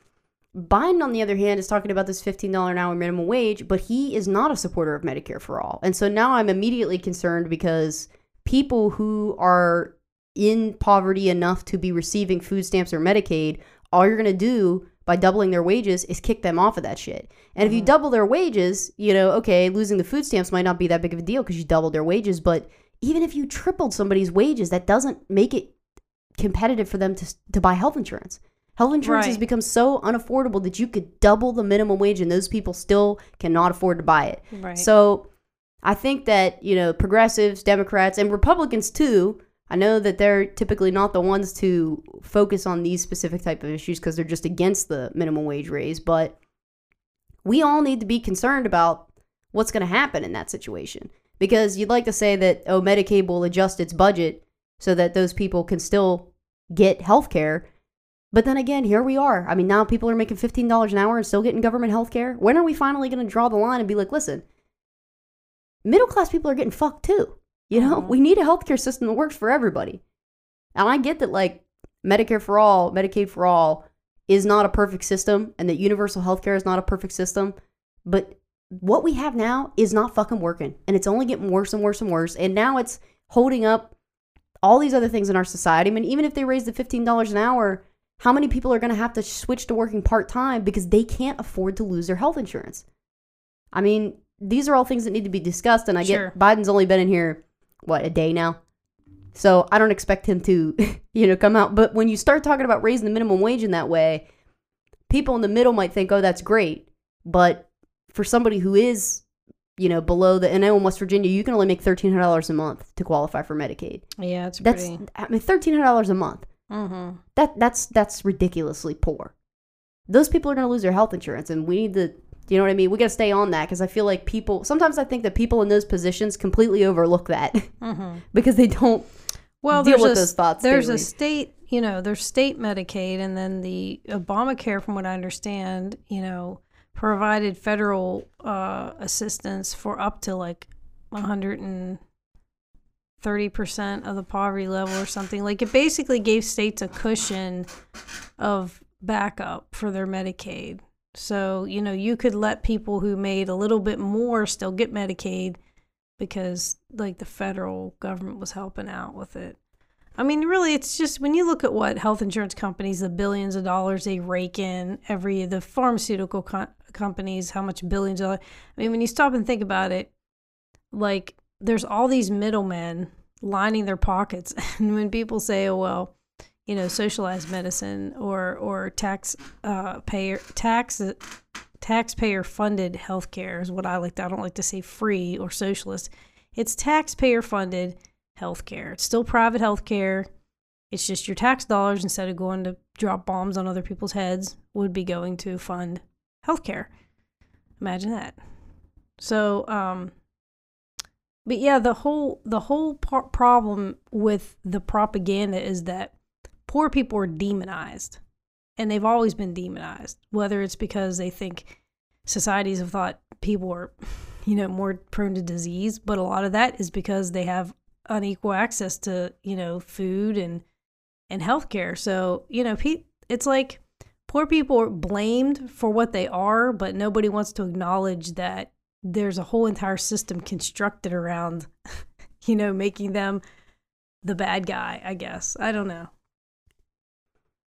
Biden, on the other hand, is talking about this $15 an hour minimum wage, but he is not a supporter of Medicare for all. And so now I'm immediately concerned because people who are in poverty enough to be receiving food stamps or Medicaid, all you're going to do by doubling their wages is kick them off of that shit. And if you double their wages, you know, okay, losing the food stamps might not be that big of a deal because you doubled their wages, but even if you tripled somebody's wages, that doesn't make it competitive for them to, to buy health insurance. Health insurance has become so unaffordable that you could double the minimum wage and those people still cannot afford to buy it. Right. So I think that, you know, progressives, Democrats, and Republicans too, I know that they're typically not the ones to focus on these specific type of issues because they're just against the minimum wage raise, but we all need to be concerned about what's going to happen in that situation. Because you'd like to say that, oh, Medicaid will adjust its budget so that those people can still get health care. But then again, here we are. I mean, now people are making $15 an hour and still getting government health care. When are we finally going to draw the line and be like, listen, middle class people are getting fucked too? You know, Mhm. we need a healthcare system that works for everybody. And I get that, like, Medicare for all, Medicaid for all is not a perfect system and that universal healthcare is not a perfect system. But what we have now is not fucking working. And it's only getting worse and worse and worse. And now it's holding up all these other things in our society. I mean, even if they raise the $15 an hour, how many people are going to have to switch to working part time because they can't afford to lose their health insurance? I mean, these are all things that need to be discussed. And I Sure. get Biden's only been in here, what, a day now? So I don't expect him to, (laughs) you know, come out. But when you start talking about raising the minimum wage in that way, people in the middle might think, oh, that's great. But for somebody who is, you know, below the, and I know in West Virginia, you can only make $1,300 a month to qualify for Medicaid. Yeah, it's That's, pretty. I mean, $1,300 a month. Mm-hmm. That that's that's ridiculously poor. Those people are going to lose their health insurance, and we need to. You know what I mean? We got to stay on that because I feel like people. Sometimes I think that people in those positions completely overlook that (laughs) Mm-hmm. because they don't. Well, deal with a, those thoughts There's daily. a state, you know, there's state Medicaid, and then the Obamacare, from what I understand, you know, provided federal uh, assistance for up to like 130 percent of the poverty level or something. Like it basically gave states a cushion of backup for their Medicaid. So you know, you could let people who made a little bit more still get Medicaid because like the federal government was helping out with it. I mean, really, it's just when you look at what health insurance companies, the billions of dollars they rake in every the pharmaceutical co- companies, how much billions of. I mean, when you stop and think about it, like there's all these middlemen lining their pockets, (laughs) and when people say, "Oh well," you know, socialized medicine or or tax uh, payer tax taxpayer funded healthcare is what I like. To, I don't like to say free or socialist. It's taxpayer funded healthcare. It's still private healthcare. It's just your tax dollars instead of going to drop bombs on other people's heads would be going to fund healthcare. Imagine that. So, um, but yeah, the whole the whole par- problem with the propaganda is that poor people are demonized, and they've always been demonized. Whether it's because they think societies have thought people are, (laughs) you know, more prone to disease, but a lot of that is because they have unequal access to you know food and and healthcare. So you know, pe- it's like poor people are blamed for what they are, but nobody wants to acknowledge that there's a whole entire system constructed around, (laughs) you know, making them the bad guy. I guess I don't know.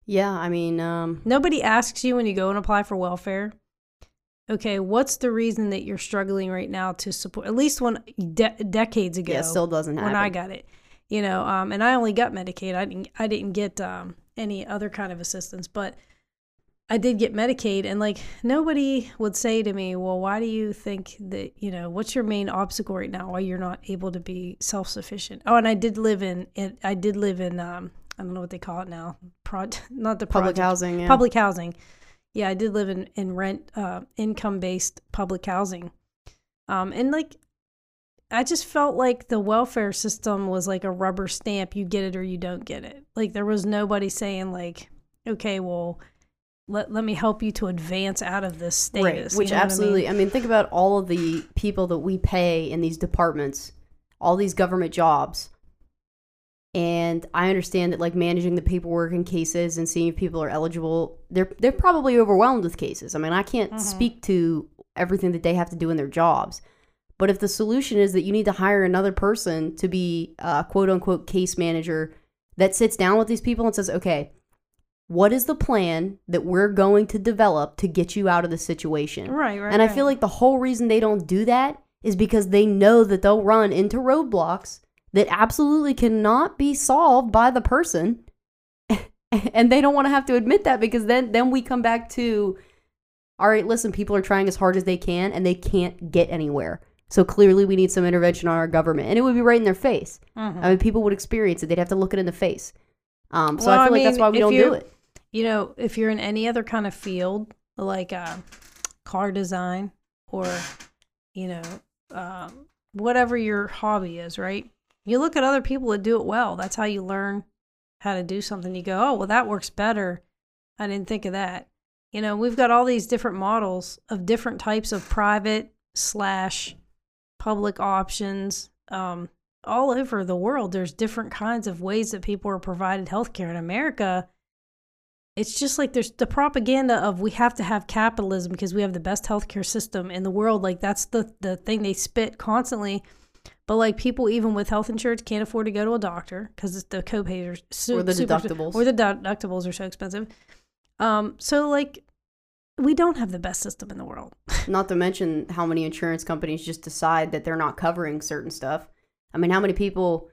Yeah, I mean, um, Nobody asks you when you go and apply for welfare. Okay, what's the reason that you're struggling right now to support? At least one de- decades ago, yeah, still doesn't happen. when I got it, you know, um, and I only got Medicaid. I didn't, I didn't get um, any other kind of assistance, but I did get Medicaid, and like nobody would say to me, "Well, why do you think that you know what's your main obstacle right now? Why you're not able to be self sufficient?" Oh, and I did live in it. I did live in um, I don't know what they call it now. Pro, (laughs) not the public project, housing. Yeah. public housing. Yeah, I did live in in rent uh, income based public housing, um, and like I just felt like the welfare system was like a rubber stamp. You get it or you don't get it. Like there was nobody saying like, okay, well, let let me help you to advance out of this status. Right, you which know what I mean? absolutely. I mean? think about all of the people that we pay in these departments, all these government jobs. And I understand that like managing the paperwork and cases and seeing if people are eligible, they're they're probably overwhelmed with cases. I mean, I can't Mhm. speak to everything that they have to do in their jobs. But if the solution is that you need to hire another person to be a quote unquote case manager that sits down with these people and says, okay, what is the plan that we're going to develop to get you out of the situation? Right, right. And I right. feel like the whole reason they don't do that is because they know that they'll run into roadblocks that absolutely cannot be solved by the person. (laughs) and they don't want to have to admit that because then then we come back to all right, listen, people are trying as hard as they can and they can't get anywhere. So clearly we need some intervention on our government. And it would be right in their face. Mhm. I mean, people would experience it. They'd have to look it in the face. Um, so Well, I I feel like that's why we don't do it. you know, if you're in any other kind of field, like uh, car design or, you know, um, whatever your hobby is, right? You look at other people that do it well. That's how you learn how to do something. You go, oh, well, that works better. I didn't think of that. You know, we've got all these different models of different types of private slash public options. Um, all over the world, there's different kinds of ways that people are provided healthcare. In America, it's just like there's the propaganda of we have to have capitalism because we have the best healthcare system in the world. Like that's the the thing they spit constantly. But like people, even with health insurance, can't afford to go to a doctor because the copays are su- Or the deductibles. or the deductibles are so expensive. Um, so like, we don't have the best system in the world. (laughs) Not to mention how many insurance companies just decide that they're not covering certain stuff. I mean, how many people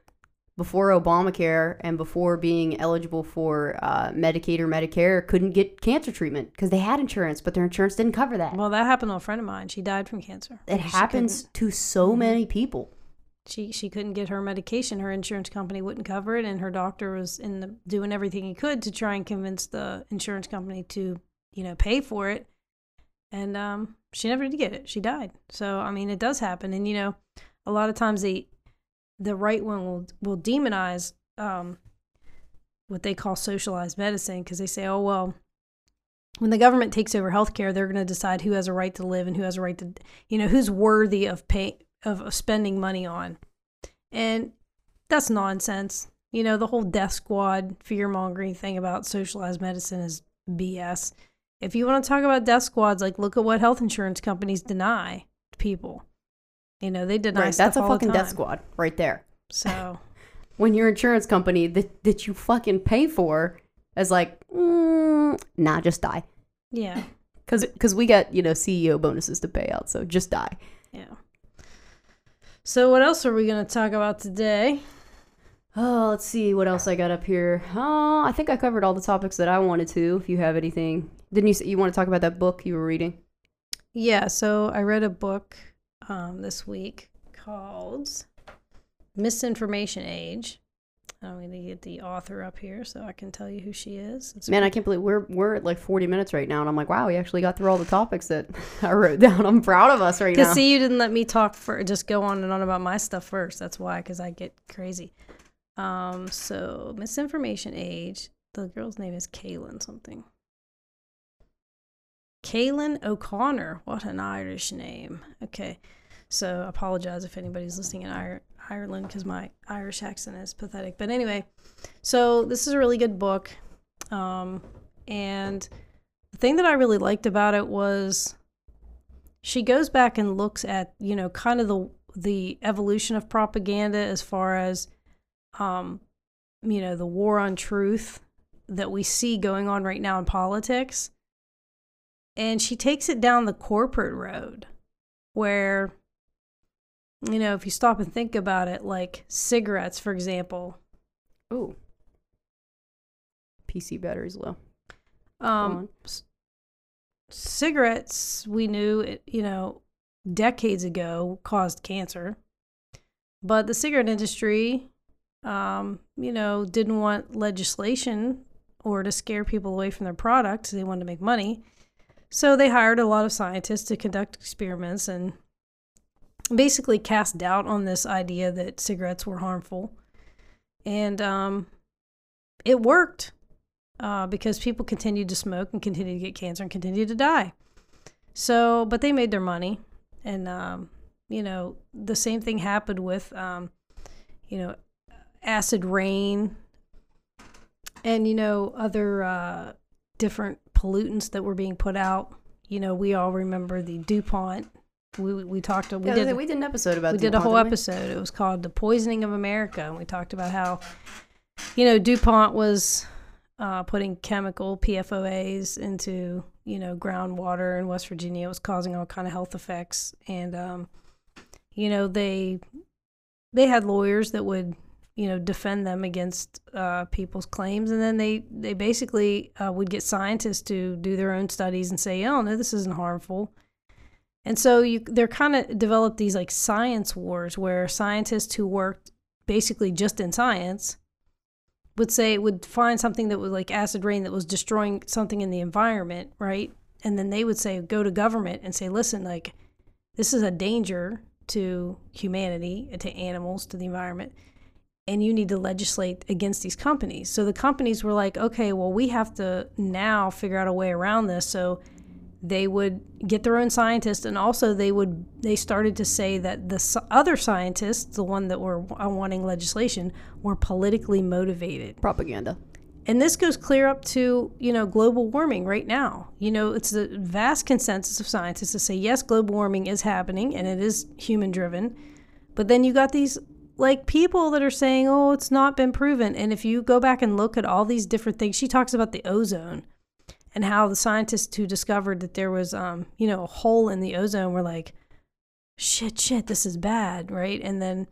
before Obamacare and before being eligible for uh, Medicaid or Medicare couldn't get cancer treatment because they had insurance, but their insurance didn't cover that. Well, that happened to a friend of mine. She died from cancer. it happens couldn't- to so Mhm. many people. She she couldn't get her medication. Her insurance company wouldn't cover it, and her doctor was in the doing everything he could to try and convince the insurance company to you know pay for it. And um, she never did get it. She died. So I mean, it does happen. And you know, a lot of times the the right wing will will demonize um, what they call socialized medicine because they say, oh well, when the government takes over healthcare, they're going to decide who has a right to live and who has a right to, you know, who's worthy of pay of, of spending money on, and that's nonsense. You know, the whole death squad fear mongering thing about socialized medicine is BS. If you want to talk about death squads, like look at what health insurance companies deny people. You know, they deny Right, stuff that's a fucking death squad right there. So (laughs) When your insurance company that, that you fucking pay for is like, mm, nah, just die. yeah, (laughs) Because cause we got, you know, CEO bonuses to pay out, so just die. yeah. So what else are we going to talk about today? Oh, let's see what else I got up here. Oh, I think I covered all the topics that I wanted to. If you have anything, didn't you? Say You want to talk about that book you were reading? Yeah, so I read a book um, this week called Misinformation Age. I'm going to get the author up here so I can tell you who she is. It's Man, I can't believe we're we're at like 40 minutes right now, and I'm like, wow, we actually got through all the topics that (laughs) I wrote down. I'm proud of us right Because now. see, you didn't let me talk for just go on and on about my stuff first. That's why, because I get crazy. Um, so misinformation age. The girl's name is Cailin something. Cailin O'Connor. What an Irish name. Okay, so apologize if anybody's listening in Ireland because my Irish accent is pathetic. But anyway, so this is a really good book, um, and the thing that I really liked about it was she goes back and looks at you know kind of the the evolution of propaganda as far as um you know the war on truth that we see going on right now in politics and she takes it down the corporate road where you know if you stop and think about it like cigarettes for example. Ooh, PC battery's low. Um c- cigarettes we knew it- you know decades ago caused cancer. But the cigarette industry um you know didn't want legislation or to scare people away from their products. They wanted to make money. So they hired a lot of scientists to conduct experiments and basically cast doubt on this idea that cigarettes were harmful and um it worked uh, because people continued to smoke and continued to get cancer and continued to die. So, but they made their money, and um, you know the same thing happened with um, you know acid rain and you know other uh, different pollutants that were being put out. You know, we all remember the DuPont. We we talked. We Yeah, did we did an episode about. we did a whole episode. It was called "The Poisoning of America," and we talked about how, you know, DuPont was uh, putting chemical PFOAs into you know groundwater in West Virginia. It was causing all kind of health effects, and um, you know they they had lawyers that would you know defend them against uh, people's claims, and then they they basically uh, would get scientists to do their own studies and say, "Oh no, this isn't harmful." And so you they're kind of developed these like science wars where scientists who worked basically just in science would say would find something that was like acid rain that was destroying something in the environment, right? And then they would say go to government and say, "Listen, like this is a danger to humanity, to animals, to the environment." And you need to legislate against these companies. So the companies were like, okay, well, we have to now figure out a way around this. So they would get their own scientists and also they would they started to say that the other scientists the one that were uh, wanting legislation were politically motivated Propaganda. and this goes clear up to you know global warming right now you know it's the vast consensus of scientists to say yes global warming is happening and it is human driven But then you got these like people that are saying, "Oh, it's not been proven." And if you go back and look at all these different things, she talks about the ozone and how the scientists who discovered that there was um, you know, a hole in the ozone were like, "Shit, shit, this is bad," right? And then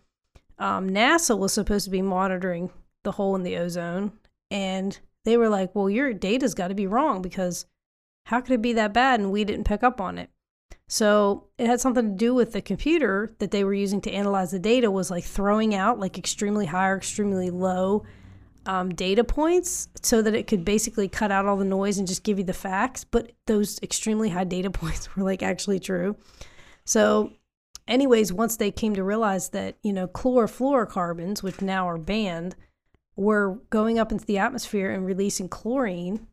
um, NASA was supposed to be monitoring the hole in the ozone, and they were like, "Well, your data's got to be wrong because how could it be that bad and we didn't pick up on it?" So it had something to do with the computer that they were using to analyze the data was like throwing out like extremely high or extremely low um, data points so that it could basically cut out all the noise and just give you the facts. But those extremely high data (laughs) points were like actually true. So, anyways, once they came to realize that, you know, chlorofluorocarbons, which now are banned, were going up into the atmosphere and releasing chlorine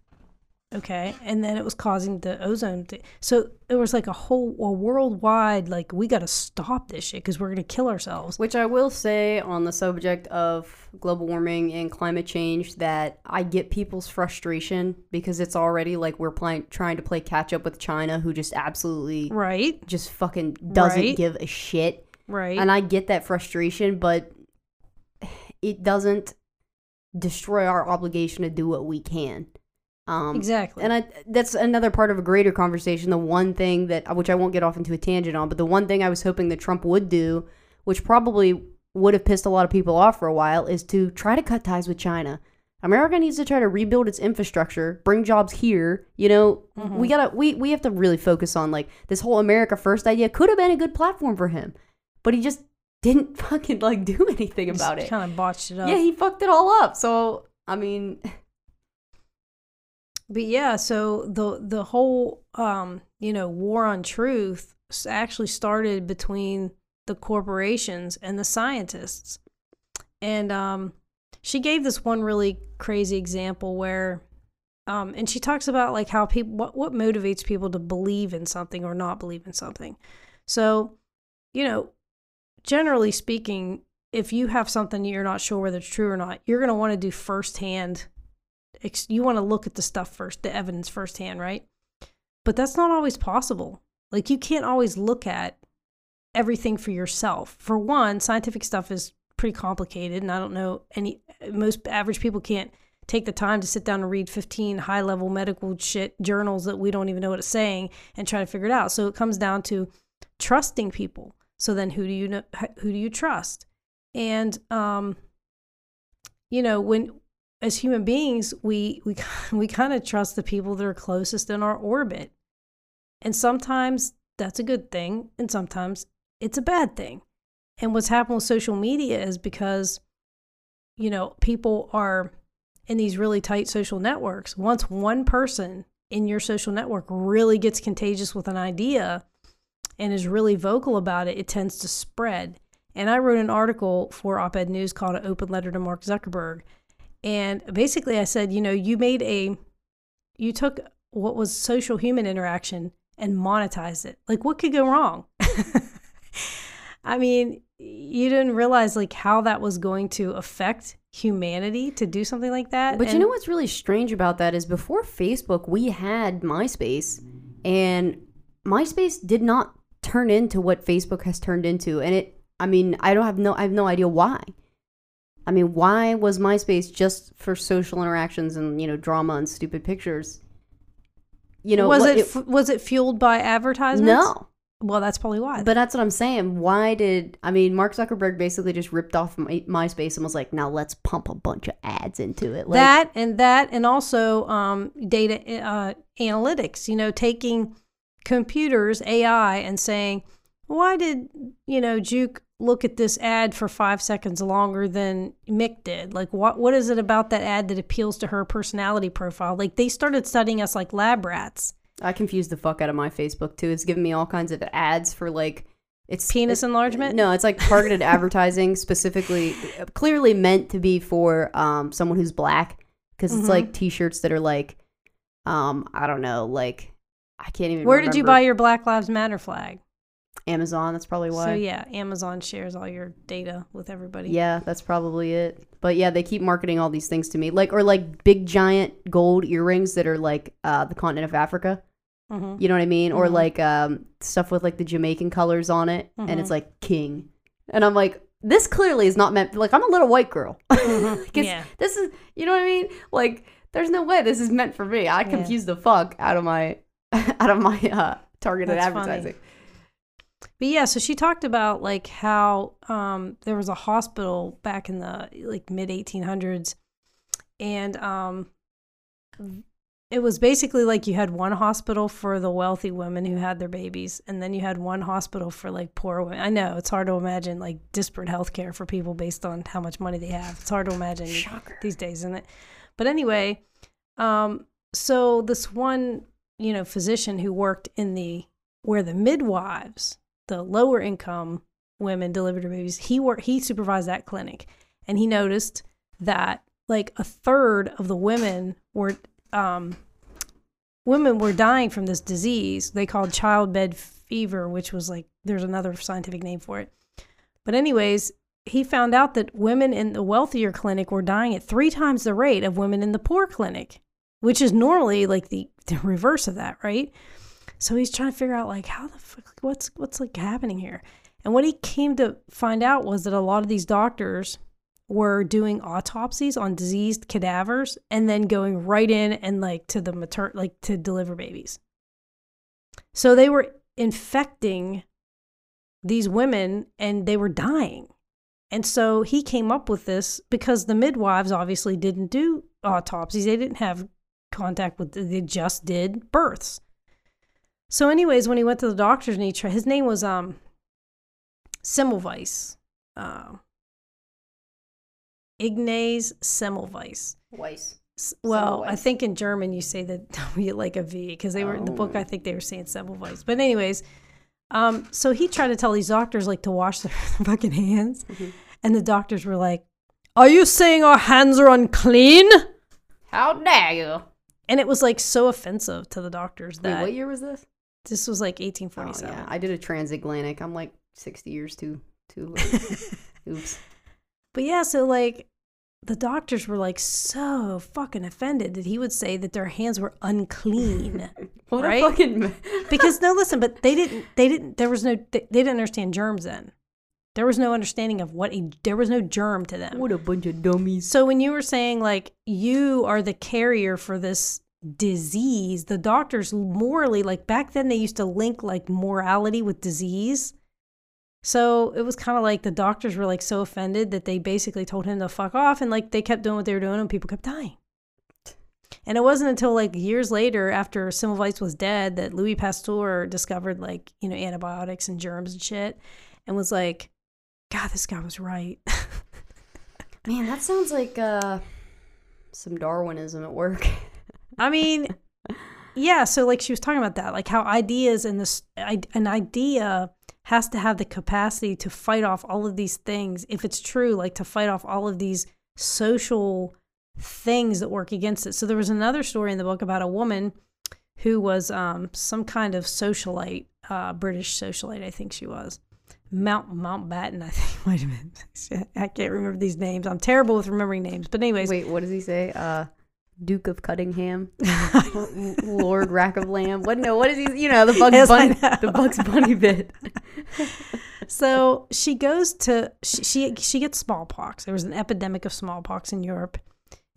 okay and then it was causing the ozone so it was like a whole a worldwide like we got to stop this shit because we're gonna kill ourselves Which I will say on the subject of global warming and climate change that I get people's frustration because it's already like we're playing trying to play catch up with China who just absolutely right just fucking doesn't Right. give a shit. right And I get that frustration, but it doesn't destroy our obligation to do what we can. Um, exactly and I, that's another part of a greater conversation. The one thing that, which I won't get off into a tangent on, but the one thing I was hoping that Trump would do, which probably would have pissed a lot of people off for a while, is to try to cut ties with China. America needs to try to rebuild its infrastructure, bring jobs here. You know, we gotta, we we have to really focus on like this whole America First idea. Could have been a good platform for him, but he just didn't (laughs) fucking like do anything about it. kind of botched it up Yeah, he fucked it all up. So I mean, (laughs) but yeah so the the whole um you know war on truth actually started between the corporations and the scientists. And um she gave this one really crazy example where um and she talks about like how people what what motivates people to believe in something or not believe in something. So you know generally speaking if you have something you're not sure whether it's true or not you're going to want to do firsthand you want to look at the stuff first, the evidence firsthand, right? But that's not always possible. Like you can't always look at everything for yourself. For one, scientific stuff is pretty complicated, and I don't know any most average people can't take the time to sit down and read 15 high level medical shit journals that we don't even know what it's saying and try to figure it out. So it comes down to trusting people. So then who do you know who do you trust? And um you know, when as human beings, we we (laughs) we kind of trust the people that are closest in our orbit. And sometimes that's a good thing, and sometimes it's a bad thing. And what's happened with social media is because you know, people are in these really tight social networks. Once one person in your social network really gets contagious with an idea and is really vocal about it, it tends to spread. And I wrote an article for Op Ed News called An Open Letter to Mark Zuckerberg. And basically, I said, you know, you made a, you took what was social human interaction and monetized it. Like, what could go wrong? (laughs) I mean, you didn't realize like how that was going to affect humanity to do something like that. But you know what's really strange about that is before Facebook, we had MySpace, and MySpace did not turn into what Facebook has turned into. And it, I mean, I don't have no, I have no idea why. I mean, why was MySpace just for social interactions and you know drama and stupid pictures? You know, was what- it, f was it fueled by advertisements? no, Well, that's probably why. but that's what I'm saying. Why did I mean Mark Zuckerberg basically just ripped off My, MySpace and was like, now let's pump a bunch of ads into it. Like, that and that and also um, data uh, analytics you know taking computers ai and saying why did you know juke look at this ad for five seconds longer than mick did like what what is it about that ad that appeals to her personality profile like they started studying us like lab rats I confused the fuck out of my Facebook too. It's giving me all kinds of ads for like it's penis it- enlargement No, it's like targeted (laughs) advertising, specifically, clearly meant to be for um someone who's black, because it's Mhm. like T-shirts that are like, um, I don't know, like I can't even. where did you buy your black lives matter flag Amazon? That's probably why. so yeah amazon shares all your data with everybody Yeah, that's probably it. But yeah, they keep marketing all these things to me, like or like big giant gold earrings that are like uh the continent of Africa. Mhm. You know what I mean? Or Mhm. like um, stuff with like the Jamaican colors on it, and it's Mhm. like king, And I'm like, this clearly is not meant. Like, I'm a little white girl. (laughs) Mhm. Yeah. This is, you know what I mean? Like, there's no way this is meant for me. I Yeah. confused the fuck out of my, (laughs) out of my uh, targeted That's funny. But yeah, so she talked about like how um, there was a hospital back in the like mid 1800s, and um, it was basically like you had one hospital for the wealthy women who had their babies, and then you had one hospital for like poor women. I know it's hard to imagine like disparate health care for people based on how much money they have. It's hard to imagine Shocker. these days, isn't it? But anyway, um, so this one, you know, physician who worked in the where the midwives, the lower income women delivered babies, he worked he supervised that clinic, and he noticed that like a third of the women were um, women were dying from this disease they called childbed fever, which was like there's another scientific name for it. But anyways, he found out that women in the wealthier clinic were dying at three times the rate of women in the poor clinic, which is normally like the, the reverse of that, right? So he's trying to figure out like how the fuck, what's what's like happening here. And what he came to find out was that a lot of these doctors were doing autopsies on diseased cadavers and then going right in and like to the mater like to deliver babies. So they were infecting these women and they were dying. And so he came up with this because the midwives obviously didn't do autopsies. They didn't have contact with, they just did births. So, anyways, when he went to the doctors and he tried, his name was um, Semmelweis. Uh, Ignaz Semmelweis. Weiss. Well, I think in German you say the (laughs) W like a V because they were in the book. Oh. I think they were saying Semmelweis. But anyways, um, so he tried to tell these doctors like to wash their (laughs) fucking hands, Mhm. and the doctors were like, "Are you saying our hands are unclean?" How dare you? And it was like so offensive to the doctors Wait, that what year was this? This was like 1847. Oh, yeah. I did a transatlantic. I'm like 60 years too. too (laughs) Oops. But yeah, so like the doctors were like so fucking offended that he would say that their hands were unclean. (laughs) What Right? a fucking. (laughs) because no, listen, but they didn't they didn't there was no they, they didn't understand germs then. There was no understanding of what a there was no germ to them. what a bunch of dummies. So when you were saying like you are the carrier for this disease, the doctors morally like back then they used to link like morality with disease. So it was kind of like the doctors were like so offended that they basically told him to fuck off and like they kept doing what they were doing and people kept dying. And it wasn't until like years later after Semmelweis was dead that Louis Pasteur discovered like, you know, antibiotics and germs and shit and was like, God, this guy was right. (laughs) Man, that sounds like uh, some Darwinism at work. (laughs) I mean, yeah. So like she was talking about that, like how ideas and this an idea has to have the capacity to fight off all of these things if it's true, like to fight off all of these social things that work against it. So there was another story in the book about a woman who was um, some kind of socialite, uh, British socialite, I think she was. Mount Mountbatten, I think (laughs) might have been. I can't remember these names. I'm terrible with remembering names. But anyways, Wait, what does he say? Uh, Duke of Cuttingham, (laughs) Lord Rack of Lamb. What? No, what is he? You know the Bugs Yes, Bunny, the Bugs Bunny bit. (laughs) so she goes to she, she she gets smallpox. There was an epidemic of smallpox in Europe,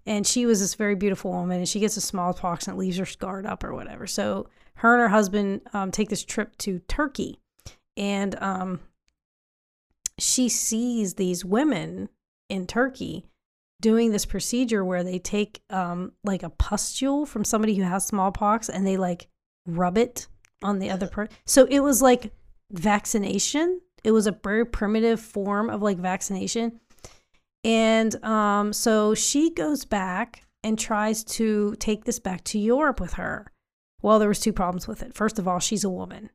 and she was this very beautiful woman, and she gets a smallpox and it leaves her scarred up or whatever. So her and her husband um, take this trip to Turkey, and um, she sees these women in Turkey doing this procedure where they take um, like a pustule from somebody who has smallpox and they like rub it on the other person. So it was like vaccination. It was a very primitive form of like vaccination. And um, so she goes back and tries to take this back to Europe with her. Well, there was two problems with it. First of all, she's a woman.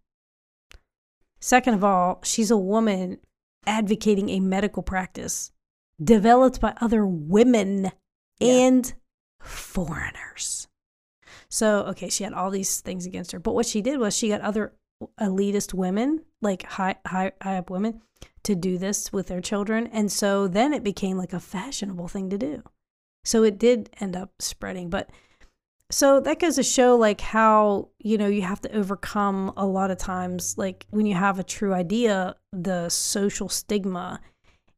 Second of all, she's a woman advocating a medical practice developed by other women Yeah. and foreigners. So, okay, she had all these things against her. But what she did was she got other elitist women, like high, high, high up women, to do this with their children. And so then it became like a fashionable thing to do. So it did end up spreading. But so that goes to show like how you know you have to overcome a lot of times like when you have a true idea the social stigma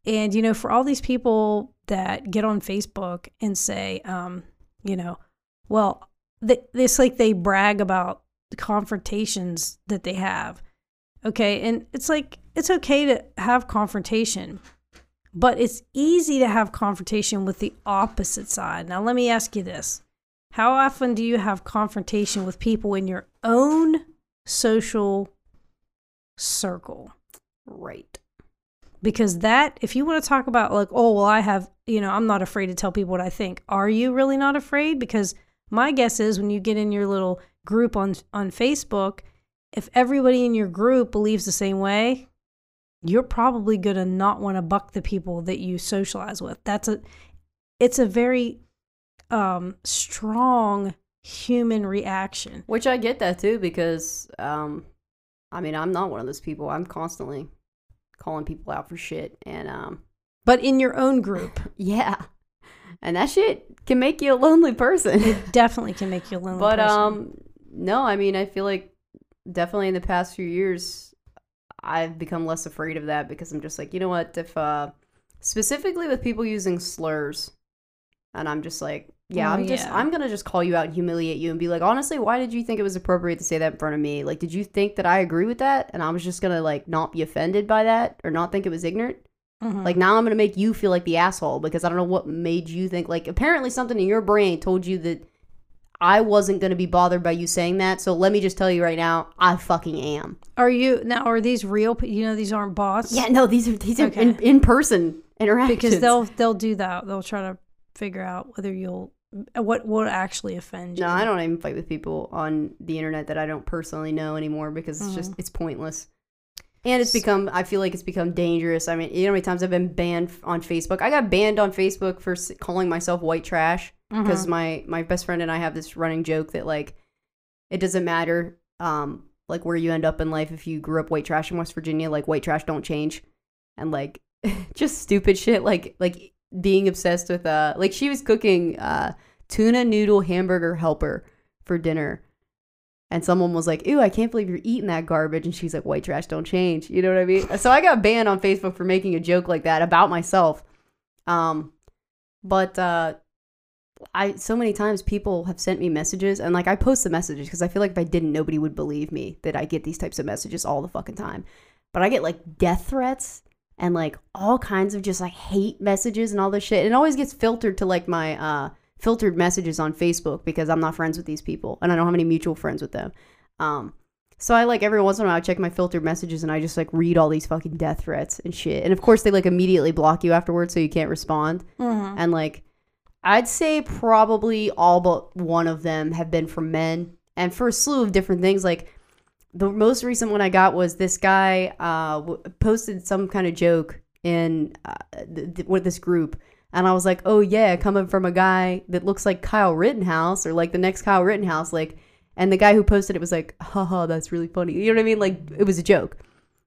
and you know for all these people that get on facebook and say um you know well th- it's like they brag about the confrontations that they have okay and it's like it's okay to have confrontation but it's easy to have confrontation with the opposite side now let me ask you this how often do you have confrontation with people in your own social circle? Right. Because that, if you want to talk about, like, oh, well, I have, you know, I'm not afraid to tell people what I think. Are you really not afraid? Because my guess is when you get in your little group on, on Facebook, if everybody in your group believes the same way, you're probably going to not want to buck the people that you socialize with. That's a, it's a very um, strong human reaction. Which I get that too because um, I mean I'm not one of those people. I'm constantly calling people out for shit and um, but in your own group, (laughs) yeah, and that shit can make you a lonely person. it definitely can make you a lonely. but person. um, no, I mean I feel like definitely in the past few years I've become less afraid of that because I'm just like you know what if uh specifically with people using slurs and I'm just like yeah, Oh, I'm just yeah. I'm gonna just call you out and humiliate you and be like, honestly, why did you think it was appropriate to say that in front of me? Like, did you think that I agree with that? And I was just gonna like not be offended by that or not think it was ignorant? Mhm. Like now I'm gonna make you feel like the asshole because I don't know what made you think like apparently something in your brain told you that I wasn't gonna be bothered by you saying that. So let me just tell you right now, I fucking am. are you now? Are these real? You know, these aren't bots. Yeah, no, these are these are in, in person interactions. because they'll they'll do that. They'll try to figure out whether you'll what will actually offend you. No, I don't even fight with people on the internet that I don't personally know anymore because it's just it's pointless. And it's Mm-hmm. Become I feel like it's become dangerous. I mean, you know how many times I've been banned on Facebook? I got banned on Facebook for calling myself white trash Mm-hmm. because my my best friend and I have this running joke that like it doesn't matter um like where you end up in life if you grew up white trash in West Virginia, like white trash don't change. And like (laughs) just stupid shit like like being obsessed with uh like she was cooking uh tuna noodle hamburger helper for dinner. And someone was like, Ew, I can't believe you're eating that garbage. And she's like, White trash don't change. You know what I mean? So I got banned on Facebook for making a joke like that about myself. Um, but uh, I so many times people have sent me messages and like I post the messages because I feel like if I didn't, nobody would believe me that I get these types of messages all the fucking time. But I get like death threats and like all kinds of just like hate messages and all this shit. It always gets filtered to like my uh filtered messages on Facebook because I'm not friends with these people and I don't have any mutual friends with them. Um so I like every once in a while I check my filtered messages and I just like read all these fucking death threats and shit. And of course they like immediately block you afterwards so you can't respond. Mhm. And like I'd say probably all but one of them have been from men and for a slew of different things like the most recent one I got was this guy uh, posted some kind of joke in uh, th- th- with this group, and I was like, "Oh yeah, coming from a guy that looks like Kyle Rittenhouse or like the next Kyle Rittenhouse." Like, and the guy who posted it was like, "Haha, that's really funny." You know what I mean? Like, it was a joke.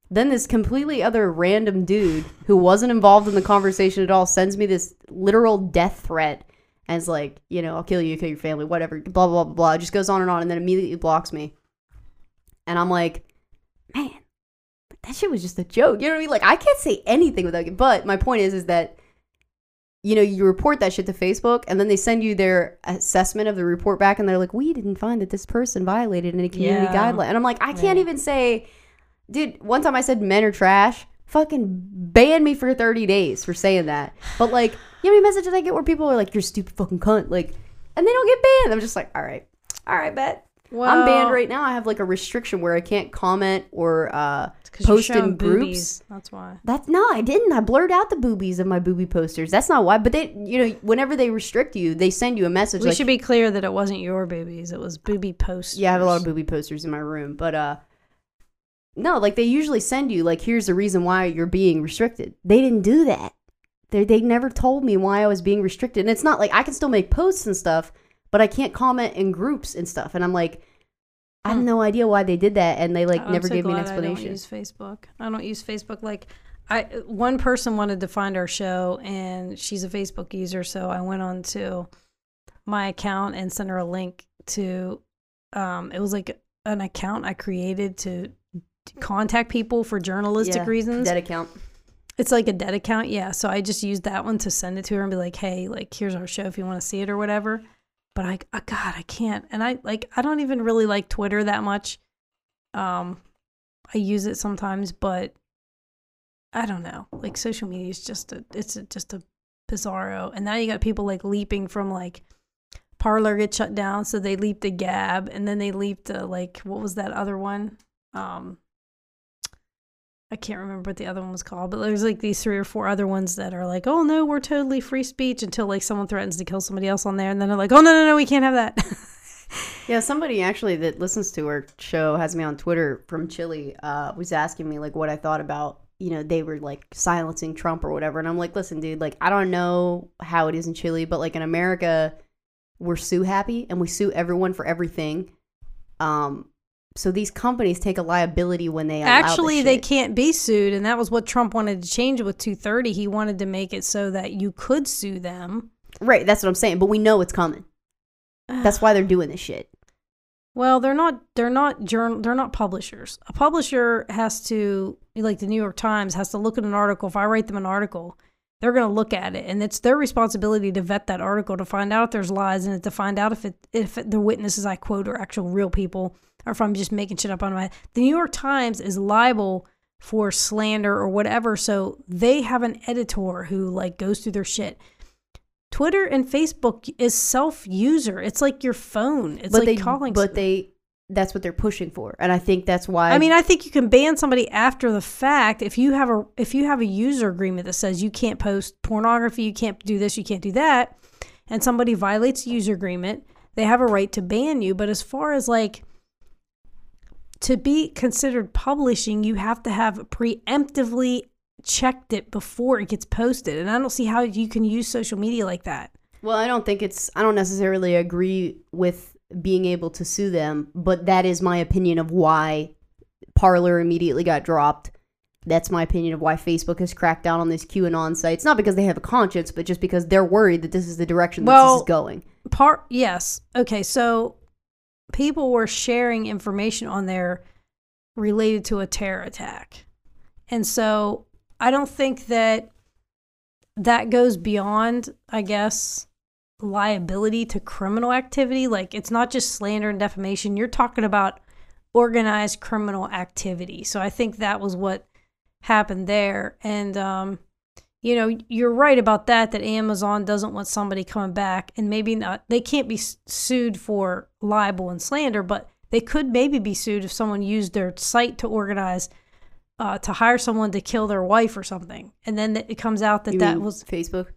Then this completely other random dude who wasn't involved in the conversation at all sends me this literal death threat as like, you know, I'll kill you, kill your family, whatever, blah blah blah blah. It just goes on and on, and then immediately blocks me. And I'm like, man, that shit was just a joke. You know what I mean? Like I can't say anything without. But my point is, is that you know you report that shit to Facebook, and then they send you their assessment of the report back, and they're like, we didn't find that this person violated any community Yeah. guideline. And I'm like, I can't even say, dude. One time I said men are trash. Fucking ban me for 30 days for saying that. But like, you know how many messages I get where people are like, "You're stupid fucking cunt," like, and they don't get banned. I'm just like, all right, all right, bet. I'm banned right now. I have like a restriction where I can't comment or uh post in groups. boobies, That's why. That's no, I didn't. I blurred out the boobies of my booby posters. That's not why. But they, you know, whenever they restrict you, they send you a message. We like, should be clear that it wasn't your boobies. It was booby posters. yeah, I have a lot of booby posters in my room, but uh, no, like they usually send you like, here's the reason why you're being restricted. They didn't do that. They they never told me why I was being restricted, and it's not like I can still make posts and stuff, but I can't comment in groups and stuff. And I'm like, I have Hmm. no idea why they did that, and they like I'm never so gave me an explanation. I don't use Facebook. I don't use Facebook. Like, I one person wanted to find our show, and she's a Facebook user, so I went on to my account and sent her a link to um it was like an account I created to to contact people for journalistic Yeah, reasons. Dead account. It's like a dead account, yeah. So I just used that one to send it to her and be like, "Hey, like here's our show if you want to see it or whatever." But I, oh God, I can't. And I like I don't even really like Twitter that much. Um, I use it sometimes, but I don't know. Like social media is just a it's a, just a bizarro. And now you got people like leaping from like Parler get shut down, so they leap to Gab, and then they leap to like what was that other one? Um, I can't remember what the other one was called, but there's like these three or four other ones that are like, oh no, we're totally free speech until like someone threatens to kill somebody else on there, and then they're like, oh no, no, no, we can't have that. (laughs) Yeah, somebody actually that listens to our show has me on Twitter from Chile. Uh, was asking me like what I thought about you know they were like silencing Trump or whatever, and I'm like, listen, dude, like I don't know how it is in Chile, but like in America, we're sue happy and we sue everyone for everything. Um, so these companies take a liability when they Actually, they can't be sued, and that was what Trump wanted to change with 230. He wanted to make it so that you could sue them. right. That's what I'm saying, but we know it's coming. That's why they're doing this shit. Well, they're not. They're not. Journal, they're not publishers. A publisher has to, like the New York Times, has to look at an article. If I write them an article, they're going to look at it, and it's their responsibility to vet that article to find out if there's lies in it, to find out if it if the witnesses I quote are actual real people, or if I'm just making shit up on my. The New York Times is liable for slander or whatever, so they have an editor who like goes through their shit. Twitter and Facebook is self-user. It's like your phone. It's but like they, calling. but they, that's what they're pushing for, and I think that's why. I mean, I think you can ban somebody after the fact if you have a if you have a user agreement that says you can't post pornography, you can't do this, you can't do that, and somebody violates the user agreement, they have a right to ban you. But as far as like to be considered publishing, you have to have preemptively checked it before it gets posted, and I don't see how you can use social media like that. Well, I don't think it's. I don't necessarily agree with being able to sue them, but that is my opinion of why Parler immediately got dropped. That's my opinion of why Facebook has cracked down on these QAnon sites. Not because they have a conscience, but just because they're worried that this is the direction Well, this is going. part yes okay so people were sharing information on there related to a terror attack. And so i don't think that that goes beyond i guess liability to criminal activity. Like it's not just slander and defamation. You're talking about organized criminal activity. So i think that was what happened there. And um you know, you're right about that, that Amazon doesn't want somebody coming back and maybe not, they can't be sued for libel and slander, but they could maybe be sued if someone used their site to organize, uh, to hire someone to kill their wife or something. And then it comes out that You that was Facebook.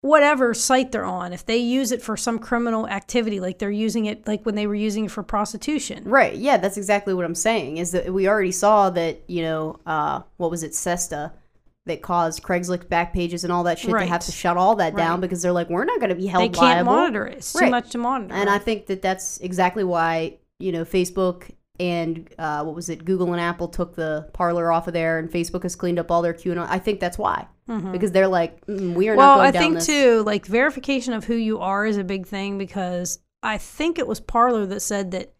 whatever site they're on. If they use it for some criminal activity, like they're using it, like when they were using it for prostitution. Right. Yeah, that's exactly what I'm saying. Is that we already saw that you know uh, what was it, SESTA, that caused Craigslist Backpages and all that shit Right. to have to shut all that down Right. because they're like, we're not going to be held They can't liable. monitor it. It's too much to monitor. And I think that that's exactly why you know Facebook and uh, what was it, Google and Apple took the Parler off of there, and Facebook has cleaned up all their QAnon. I think that's why because they're like, mm, we are Mm-hmm. well, not going I down think this. too, like verification of who you are is a big thing because I think it was Parler that said that,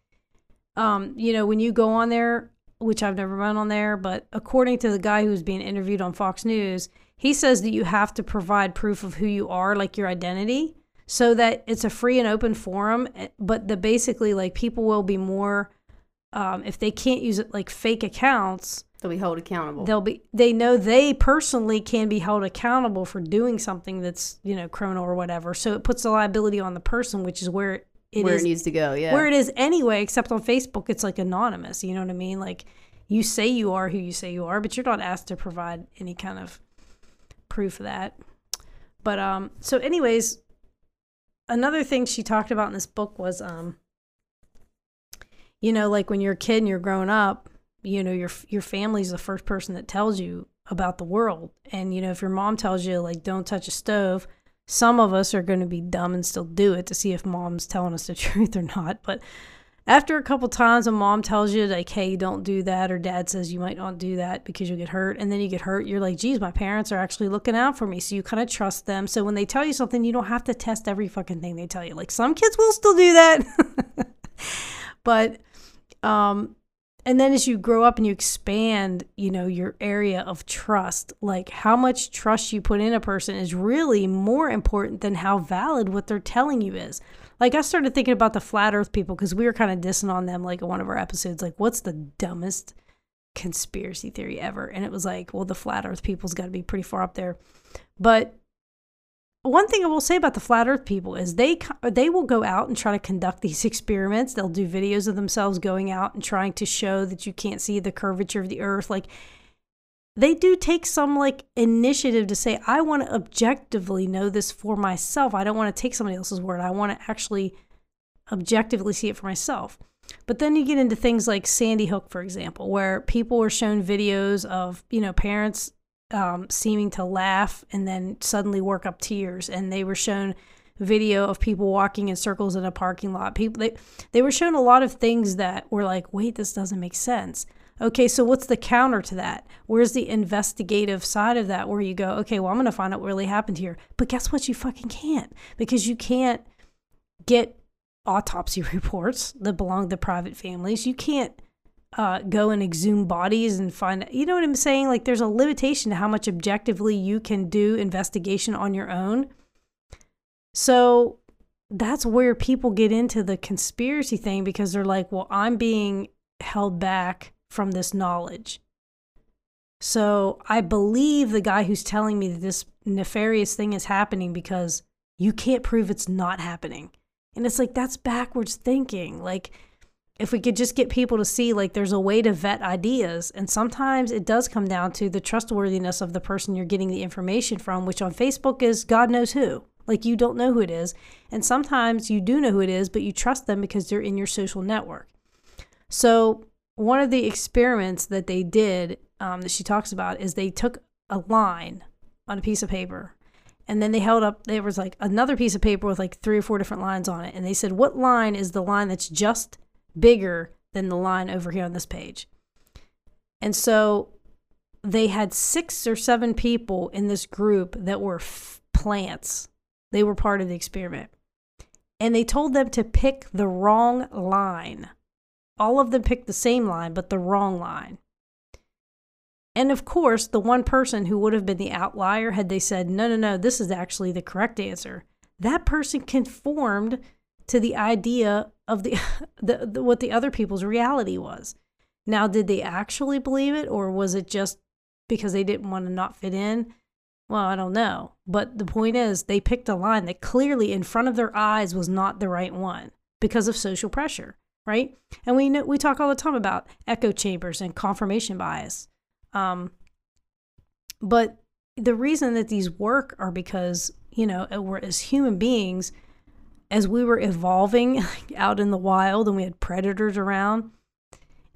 um, you know, when you go on there, which I've never been on there, but according to the guy who was being interviewed on Fox News, he says that you have to provide proof of who you are, like your identity, so that it's a free and open forum. eh, But the basically, like, people will be more, um, if they can't use it like fake accounts, they'll be held accountable. they'll be they know they personally can be held accountable for doing something that's you know criminal or whatever so it puts the liability on the person which is where it is where it needs to go. Yeah. where it is anyway except on facebook it's like anonymous you know what i mean like you say you are who you say you are but you're not asked to provide any kind of proof of that but um so anyways another thing she talked about in this book was um you know like when you're a kid and you're growing up you know your your family's the first person that tells you about the world and you know if your mom tells you like don't touch a stove some of us are going to be dumb and still do it to see if mom's telling us the (laughs) truth or not but after a couple times, when mom tells you like, "Hey, don't do that," or dad says you might not do that because you'll get hurt, and then you get hurt, you're like, "Geez, my parents are actually looking out for me." So you kind of trust them. So when they tell you something, you don't have to test every fucking thing they tell you. Like some kids will still do that, (laughs) but um, and then as you grow up and you expand, you know, your area of trust, like how much trust you put in a person is really more important than how valid what they're telling you is. Like I started thinking about the flat earth people because we were kind of dissing on them like in one of our episodes, like what's the dumbest conspiracy theory ever? And it was like, well, the flat earth people's got to be pretty far up there. But one thing I will say about the flat earth people is they they will go out and try to conduct (laughs) these experiments. They'll do videos of themselves going out and trying to show that you can't see the curvature of the earth like they do take some like initiative to say I want to objectively know this for myself. I don't want to take somebody else's word. I want to actually objectively see it for myself. But then you get into things like Sandy Hook, for example, where people were shown videos of, you know, parents um, seeming to laugh and then suddenly work up tears. And they were shown video of people walking in circles in a parking lot. People they they were shown a lot of things that were like, wait, this doesn't make sense. Okay, so what's the counter to that? Where's the investigative side of that where you go, okay, well, I'm going to find out what really happened here. But guess what? You fucking can't because you can't get autopsy (laughs) reports that belong to private families. You can't uh, go and exhume bodies and find you know what i'm saying? Like there's a limitation to how much objectively you can do investigation on your own. So that's where people get into the conspiracy thing because they're like well i'm being held back from this knowledge. So i believe the guy who's telling me that this nefarious thing is happening because you can't prove it's not happening. And it's like that's backwards thinking. Like if we could just get people to see like there's a way to vet ideas. And sometimes it does come down to the trustworthiness of the person you're getting the information from which on facebook is god knows who. Like you don't know who it is. And sometimes you do know who it is but you trust them because they're in your social network. So one of the experiments that they did um, that she talks about is they took a line on a piece of paper and then they held up there was like another piece of paper with like three or four different lines on it. And they said what line is the line that's just bigger than the line over here on this page. And so they had six or seven people in this group that were f- plants. They were part of the experiment. And they told them to pick the wrong line. All of them picked the same line, but the wrong line. And of course, the one person who would have been the outlier had they said, no, no, no, this is actually the correct answer, that person conformed to the idea of the, (laughs) the, the, what the other people's reality was. Now, did they actually believe it, or was it just because they didn't want to not fit in? Well, I don't know. But the point is, they picked a line that clearly in front of their eyes was not the right one because of social pressure, right? And we know we talk all the time about echo chambers and confirmation bias. Um, but the reason that these work are because you know we're as human beings as we were evolving (laughs) out in the wild and we had predators around,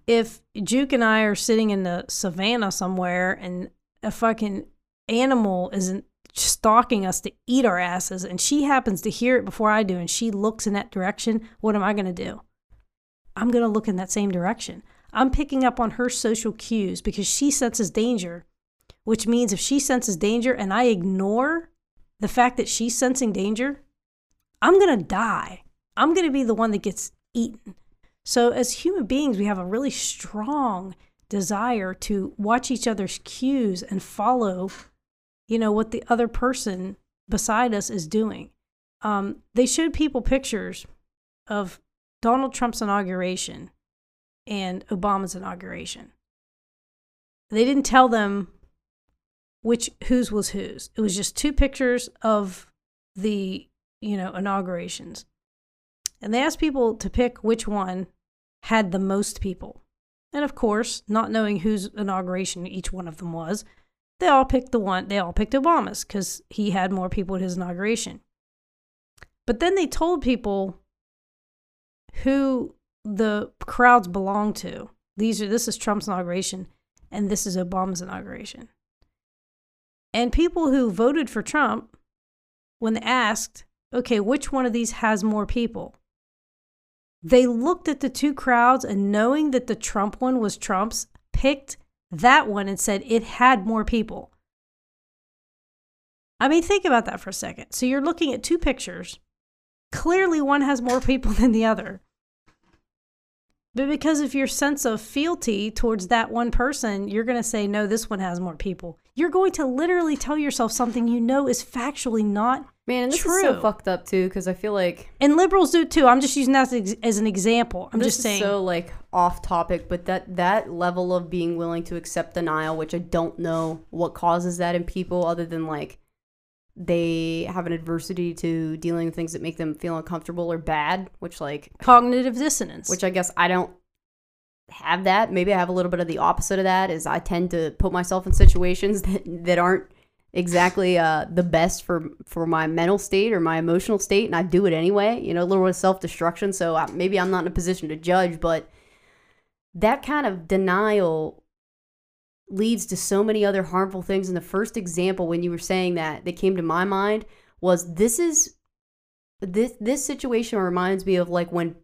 if Juke and I are sitting in the savannah somewhere and a fucking animal isn't stalking us to eat our asses and she happens to hear it before I do and she looks in that direction, what am I going to do? I'm going to look in that same direction. I'm picking up on her social cues because she senses danger, which means if she senses danger and I ignore the fact that she's sensing danger, I'm going to die. I'm going to be the one that gets eaten. So, as human beings, we have a really strong desire to watch each other's cues and follow, you know, what the other person beside us is doing. Um, they showed people pictures of Donald Trump's inauguration and Obama's inauguration. They didn't tell them which whose was whose. It was just two pictures of the you know, inaugurations. And they asked people to pick which one had the most people. And of course, not knowing whose inauguration each one of them was, they all picked the one, they all picked Obama's because he had more people at his inauguration. But then they told people who the crowds belonged to. These are this is Trump's inauguration and this is Obama's inauguration. And people who voted for Trump, when asked okay, which one of these has more people? They looked at the two crowds and knowing that the Trump one was Trump's, picked that one and said it had more people. I mean, think about that for a second. So you're looking at two pictures. Clearly, one has more people than the other. But because of your sense of fealty towards that one person, you're going to say, no, this one has more people. You're going to literally tell yourself something you know is factually not Man, and this True. is so fucked up too because I feel like And liberals do too. I'm just using that as, ex- as an example. I'm this just is saying. so like off topic, but that that level of being willing to accept denial, which I don't know what causes that in people, other than like they have an adversity to dealing with things that make them feel uncomfortable or bad, which like cognitive dissonance. which I guess I don't have that. Maybe I have a little bit of the opposite of that. Is I tend to put myself in situations (laughs) that that aren't exactly uh, the best for for my mental state or my emotional state, and I do it anyway. You know, a little bit of self destruction. So I, maybe I'm not in a position to judge, but that kind of denial leads to so many other harmful things. And the first example when you were saying that that came to my mind was this is this this situation reminds me of like when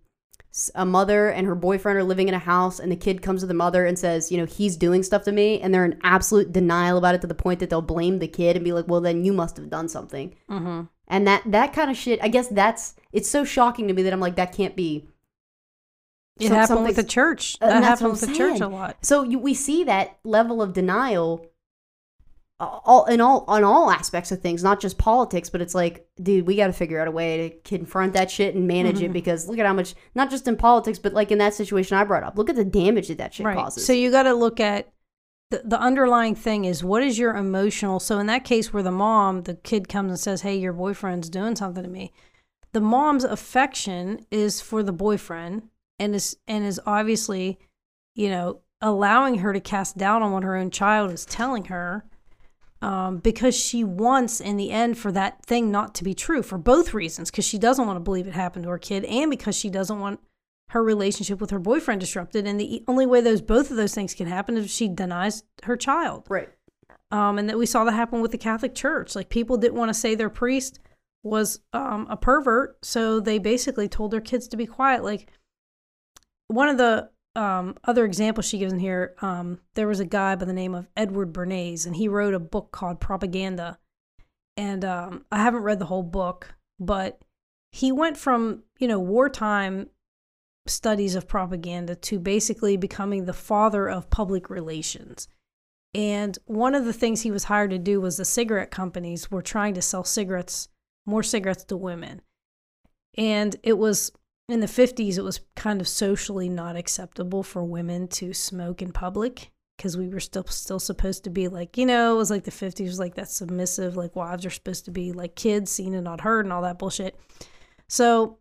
a mother and her boyfriend are living in a house and the kid comes to the mother and says you know he's doing stuff to me and they're in absolute denial about it to the point that they'll blame the kid and be like well then you must have done something hmm and that that kind of shit i guess that's it's so shocking to me that i'm like that can't be It some- happened with the church. Uh, That happened with I'm the church a lot. so you, we see that level of denial all in all on all aspects of things, not just politics. But it's like, dude, we got to figure out a way to confront that shit and manage Mm-hmm. it because look at how much, not just in politics, but like in that situation I brought up, look at the damage that that shit right. causes. So you got to look at the, the underlying thing is what is your emotional. So in that case where the mom, the kid comes and says, "Hey, your boyfriend's doing something to me," the mom's affection is for the boyfriend and is and is obviously, you know, allowing her to cast doubt on what her own child is telling her. Um, because she wants, in the end, for that thing not to be true for both reasons. Because she doesn't want to believe it happened to her kid, and because she doesn't want her relationship with her boyfriend disrupted. And the only way those both of those things can happen is if she denies her child. right. Um, and that we saw that happen with the Catholic Church. Like people didn't want to say their priest was um, a pervert, so they basically told their kids to be quiet. Like one of the um, other examples she gives in here, um, there was a guy by the name of Edward Bernays, and he wrote a book called Propaganda. And um, I haven't read the whole book, but he went from you know wartime studies of propaganda to basically becoming the father of public relations. And one of the things he was hired to do was the cigarette companies were trying to sell cigarettes, more cigarettes to women. And it was in the 50s, it was kind of socially not acceptable for women to smoke in public because we were still still supposed to be like, you know, it was like the 50s was like that submissive, like wives are supposed to be like kids, seen and not heard, and all that bullshit. So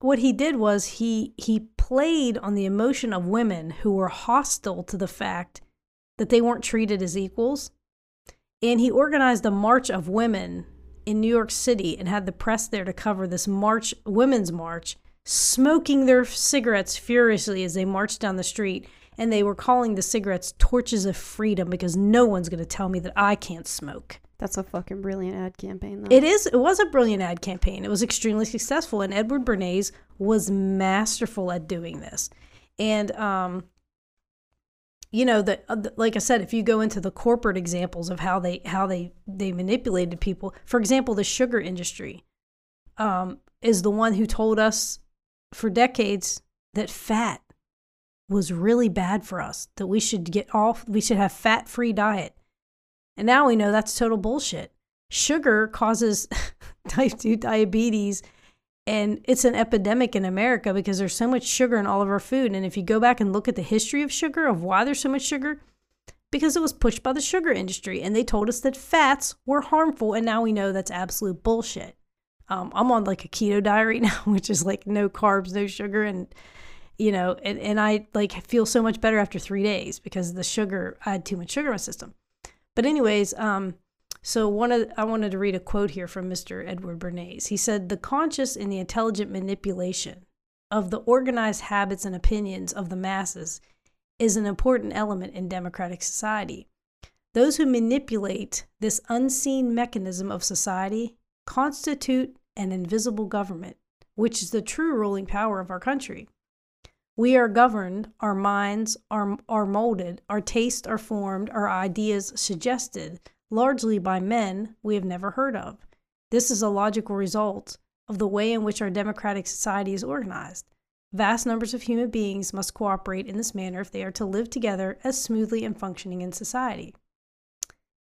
what he did was he he played on the emotion of women who were hostile to the fact that they weren't treated as equals and he organized a march of women in New York City and had the press there to cover this march women's march smoking their cigarettes furiously as they marched down the street and they were calling the cigarettes torches of freedom because no one's going to tell me that I can't smoke. That's a fucking brilliant ad campaign, though. It is. It was a brilliant ad campaign. It was extremely successful, and Edward Bernays was masterful at doing this. And um, you know that, uh, like I said, if you go into the corporate examples of how they how they they manipulated people, for example, the sugar industry um, is the one who told us for decades that fat was really bad for us. That we should get off. We should have fat free diet. And now we know that's total bullshit. Sugar causes (laughs) type 2 diabetes, and it's an epidemic in America because there's so much sugar in all of our food. And if you go back and look at the history of sugar, of why there's so much sugar, because it was pushed by the sugar industry and they told us that fats were harmful. And now we know that's absolute bullshit. Um, I'm on like a keto diet right (laughs) now, which is like no carbs, no sugar, and you know, and, and I like feel so much better after three days because the sugar, I had too much sugar in my system. But anyways, um, so one of I wanted to read a quote here from Mr. Edward Bernays. He said, "The conscious and the intelligent manipulation of the organized habits and opinions of the masses is an important element in democratic society. Those who manipulate this unseen mechanism of society constitute an invisible government, which is the true ruling power of our country. We are governed, our minds are, are molded, our tastes are formed, our ideas suggested, largely by men we have never heard of. This is a logical result of the way in which our democratic society is organized. Vast numbers of human beings must cooperate in this manner if they are to live together as smoothly and functioning in society.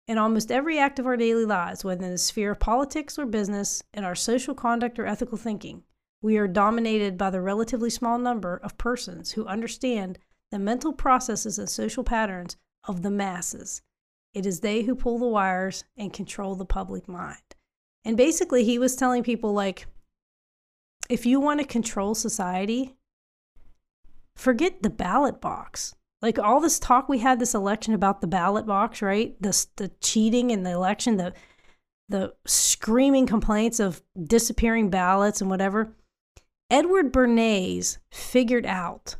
In almost every act of our daily lives, whether in the sphere of politics or business, in our social conduct or ethical thinking, we are dominated by the relatively small number of persons who understand the mental processes and social patterns of the masses. It is they who pull the wires and control the public mind. And basically, he was telling people, like, if you want to control society, forget the ballot box. Like all this talk we had this election about the ballot box, right? The the cheating in the election, the the screaming complaints of disappearing ballots and whatever. Edward Bernays figured out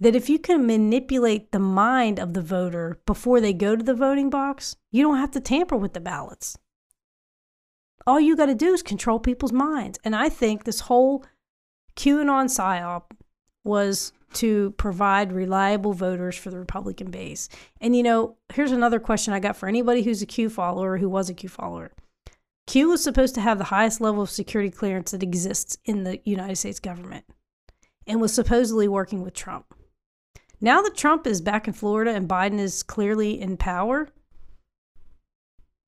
that if you can manipulate the mind of the voter before they go to the voting box, you don't have to tamper with the ballots. All you got to do is control people's minds. And I think this whole QAnon psyop was to provide reliable voters for the Republican base. And you know, here's another question I got for anybody who's a Q follower who was a Q follower. Q was supposed to have the highest level of security clearance that exists in the United States government and was supposedly working with Trump. Now that Trump is back in Florida and Biden is clearly in power,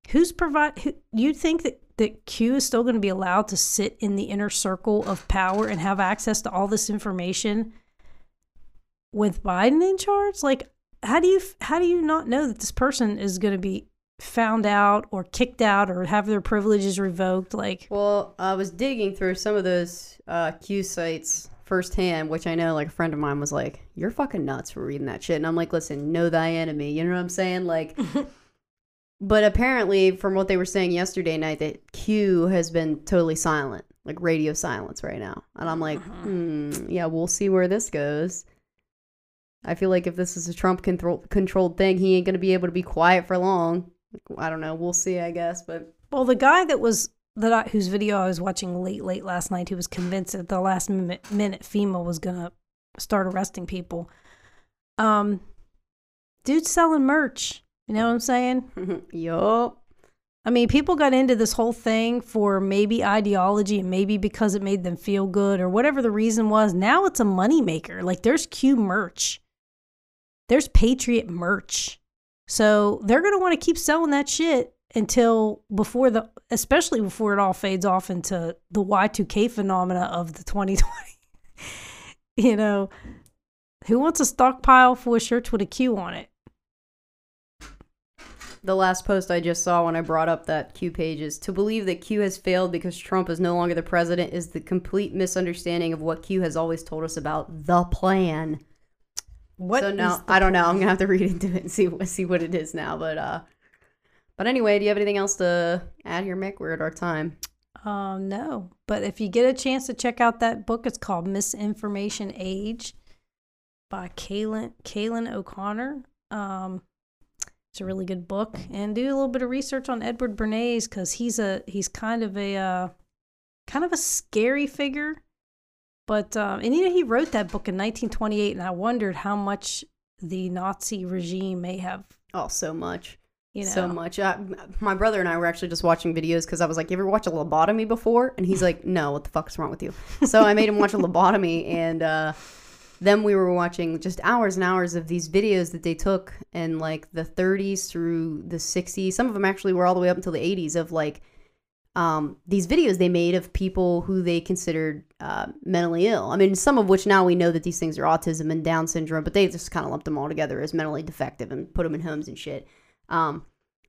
who's provide who, you think that that Q is still going to be allowed to sit in the inner circle of power and have access to all this information with Biden in charge? Like, how do you how do you not know that this person is going to be found out or kicked out or have their privileges revoked? Like, well, I was digging through some of those uh, Q sites firsthand, which I know like a friend of mine was like, "You're fucking nuts for reading that shit," and I'm like, "Listen, know thy enemy." You know what I'm saying? Like. (laughs) But apparently, from what they were saying yesterday night, that Q has been totally silent, like radio silence right now. And I'm like, uh-huh. hmm, yeah, we'll see where this goes. I feel like if this is a Trump control- controlled thing, he ain't going to be able to be quiet for long. I don't know. We'll see, I guess. But well, the guy that was that whose video I was watching late, late last night, who was convinced at the last minute, minute FEMA was going to start arresting people. Um, dude's selling merch. You know what I'm saying? (laughs) yup. I mean, people got into this whole thing for maybe ideology and maybe because it made them feel good or whatever the reason was. Now it's a moneymaker. Like there's Q merch, there's Patriot merch. So they're going to want to keep selling that shit until before the, especially before it all fades off into the Y2K phenomena of the 2020. (laughs) you know, who wants a stockpile for of shirts with a Q on it? the last post I just saw when I brought up that Q page is to believe that Q has failed because Trump is no longer the president is the complete misunderstanding of what Q has always told us about the plan. What so now I don't know. I'm gonna have to read into it and see see what it is now. But uh, but anyway, do you have anything else to add here, Mick? We're at our time. Um, no. But if you get a chance to check out that book, it's called Misinformation Age by Cailin Cailin O'Connor. Um, it's a really good book, and do a little bit of research on Edward Bernays because he's a he's kind of a uh, kind of a scary figure. But um, and you know he wrote that book in 1928, and I wondered how much the Nazi regime may have. Oh, so much. You know. So much. I, my brother and I were actually just watching videos because I was like, "You ever watch a lobotomy before?" And he's like, "No, what the fuck is wrong with you?" So I made him watch a lobotomy, and uh, then we were watching just hours and hours of these videos that they took in like the 30s through the 60s. Some of them actually were all the way up until the 80s of like um, these videos they made of people who they considered uh, mentally ill. I mean, some of which now we know that these things are autism and Down syndrome, but they just kind of lumped them all together as mentally defective and put them in homes and shit. Um,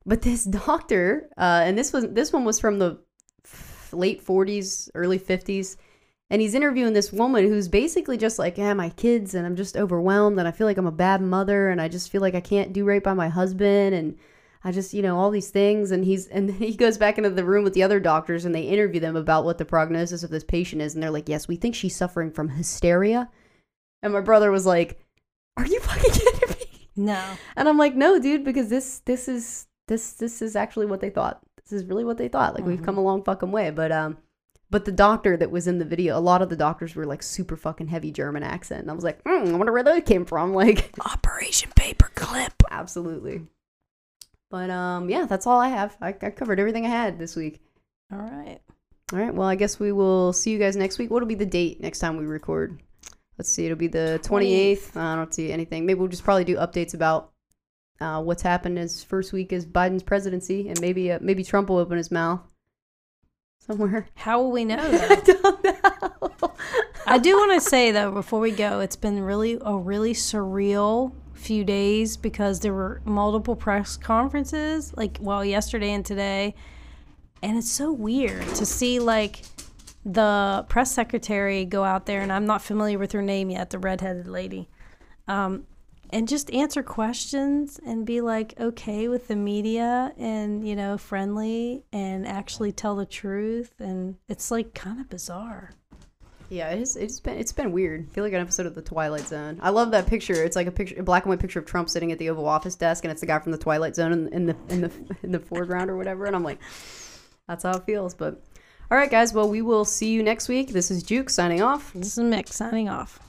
but this (laughs) doctor, uh, and this was this one was from the late 40s, early 50s and he's interviewing this woman who's basically just like, yeah, my kids, and I'm just overwhelmed, and I feel like I'm a bad mother, and I just feel like I can't do right by my husband, and I just, you know, all these things. And he's, and (laughs) he goes back into the room with the other doctors, and they interview them about what the prognosis of this patient is, and they're like, yes, we think she's suffering from hysteria. And my brother was like, are you fucking kidding? No. And I'm like, no, dude, because this, this is, this, this is actually what they thought. This is really what they thought. Like mm-hmm. we've come a long fucking way, but um But the doctor that was in the video, a lot of the doctors were like super fucking heavy German accent. And I was like, hmm, I wonder where that came from. (laughs) Like, Operation Paperclip. absolutely. But um, yeah, that's all I have. I, I covered everything I had this week. All right. All right. Well, I guess we will see you guys next week. What'll be the date next time we record? Let's see. It'll be the 28th. I don't see anything. Maybe we'll just probably do updates about uh, what's happened his first week as Biden's presidency, and maybe uh, maybe Trump will open his mouth somewhere. How will we know (laughs) I don't know. I do want to say though, before we go, it's been really a really surreal few days because there were multiple press conferences, like well, yesterday and today, and it's so weird to see like the press secretary go out there, and I'm not familiar with her name yet, the redheaded lady, um, and just answer questions and be like okay with the media and you know friendly and actually tell the truth, and it's like kind of bizarre. Yeah, it's it's been it's been weird. I feel like an episode of the Twilight Zone. I love that picture. It's like a picture, a black and white picture of Trump sitting at the Oval Office desk, and it's the guy from the Twilight Zone in, in the in the in the foreground or whatever. And I'm like, that's how it feels. But all right, guys. Well, we will see you next week. This is Juke signing off. This is Mick signing off.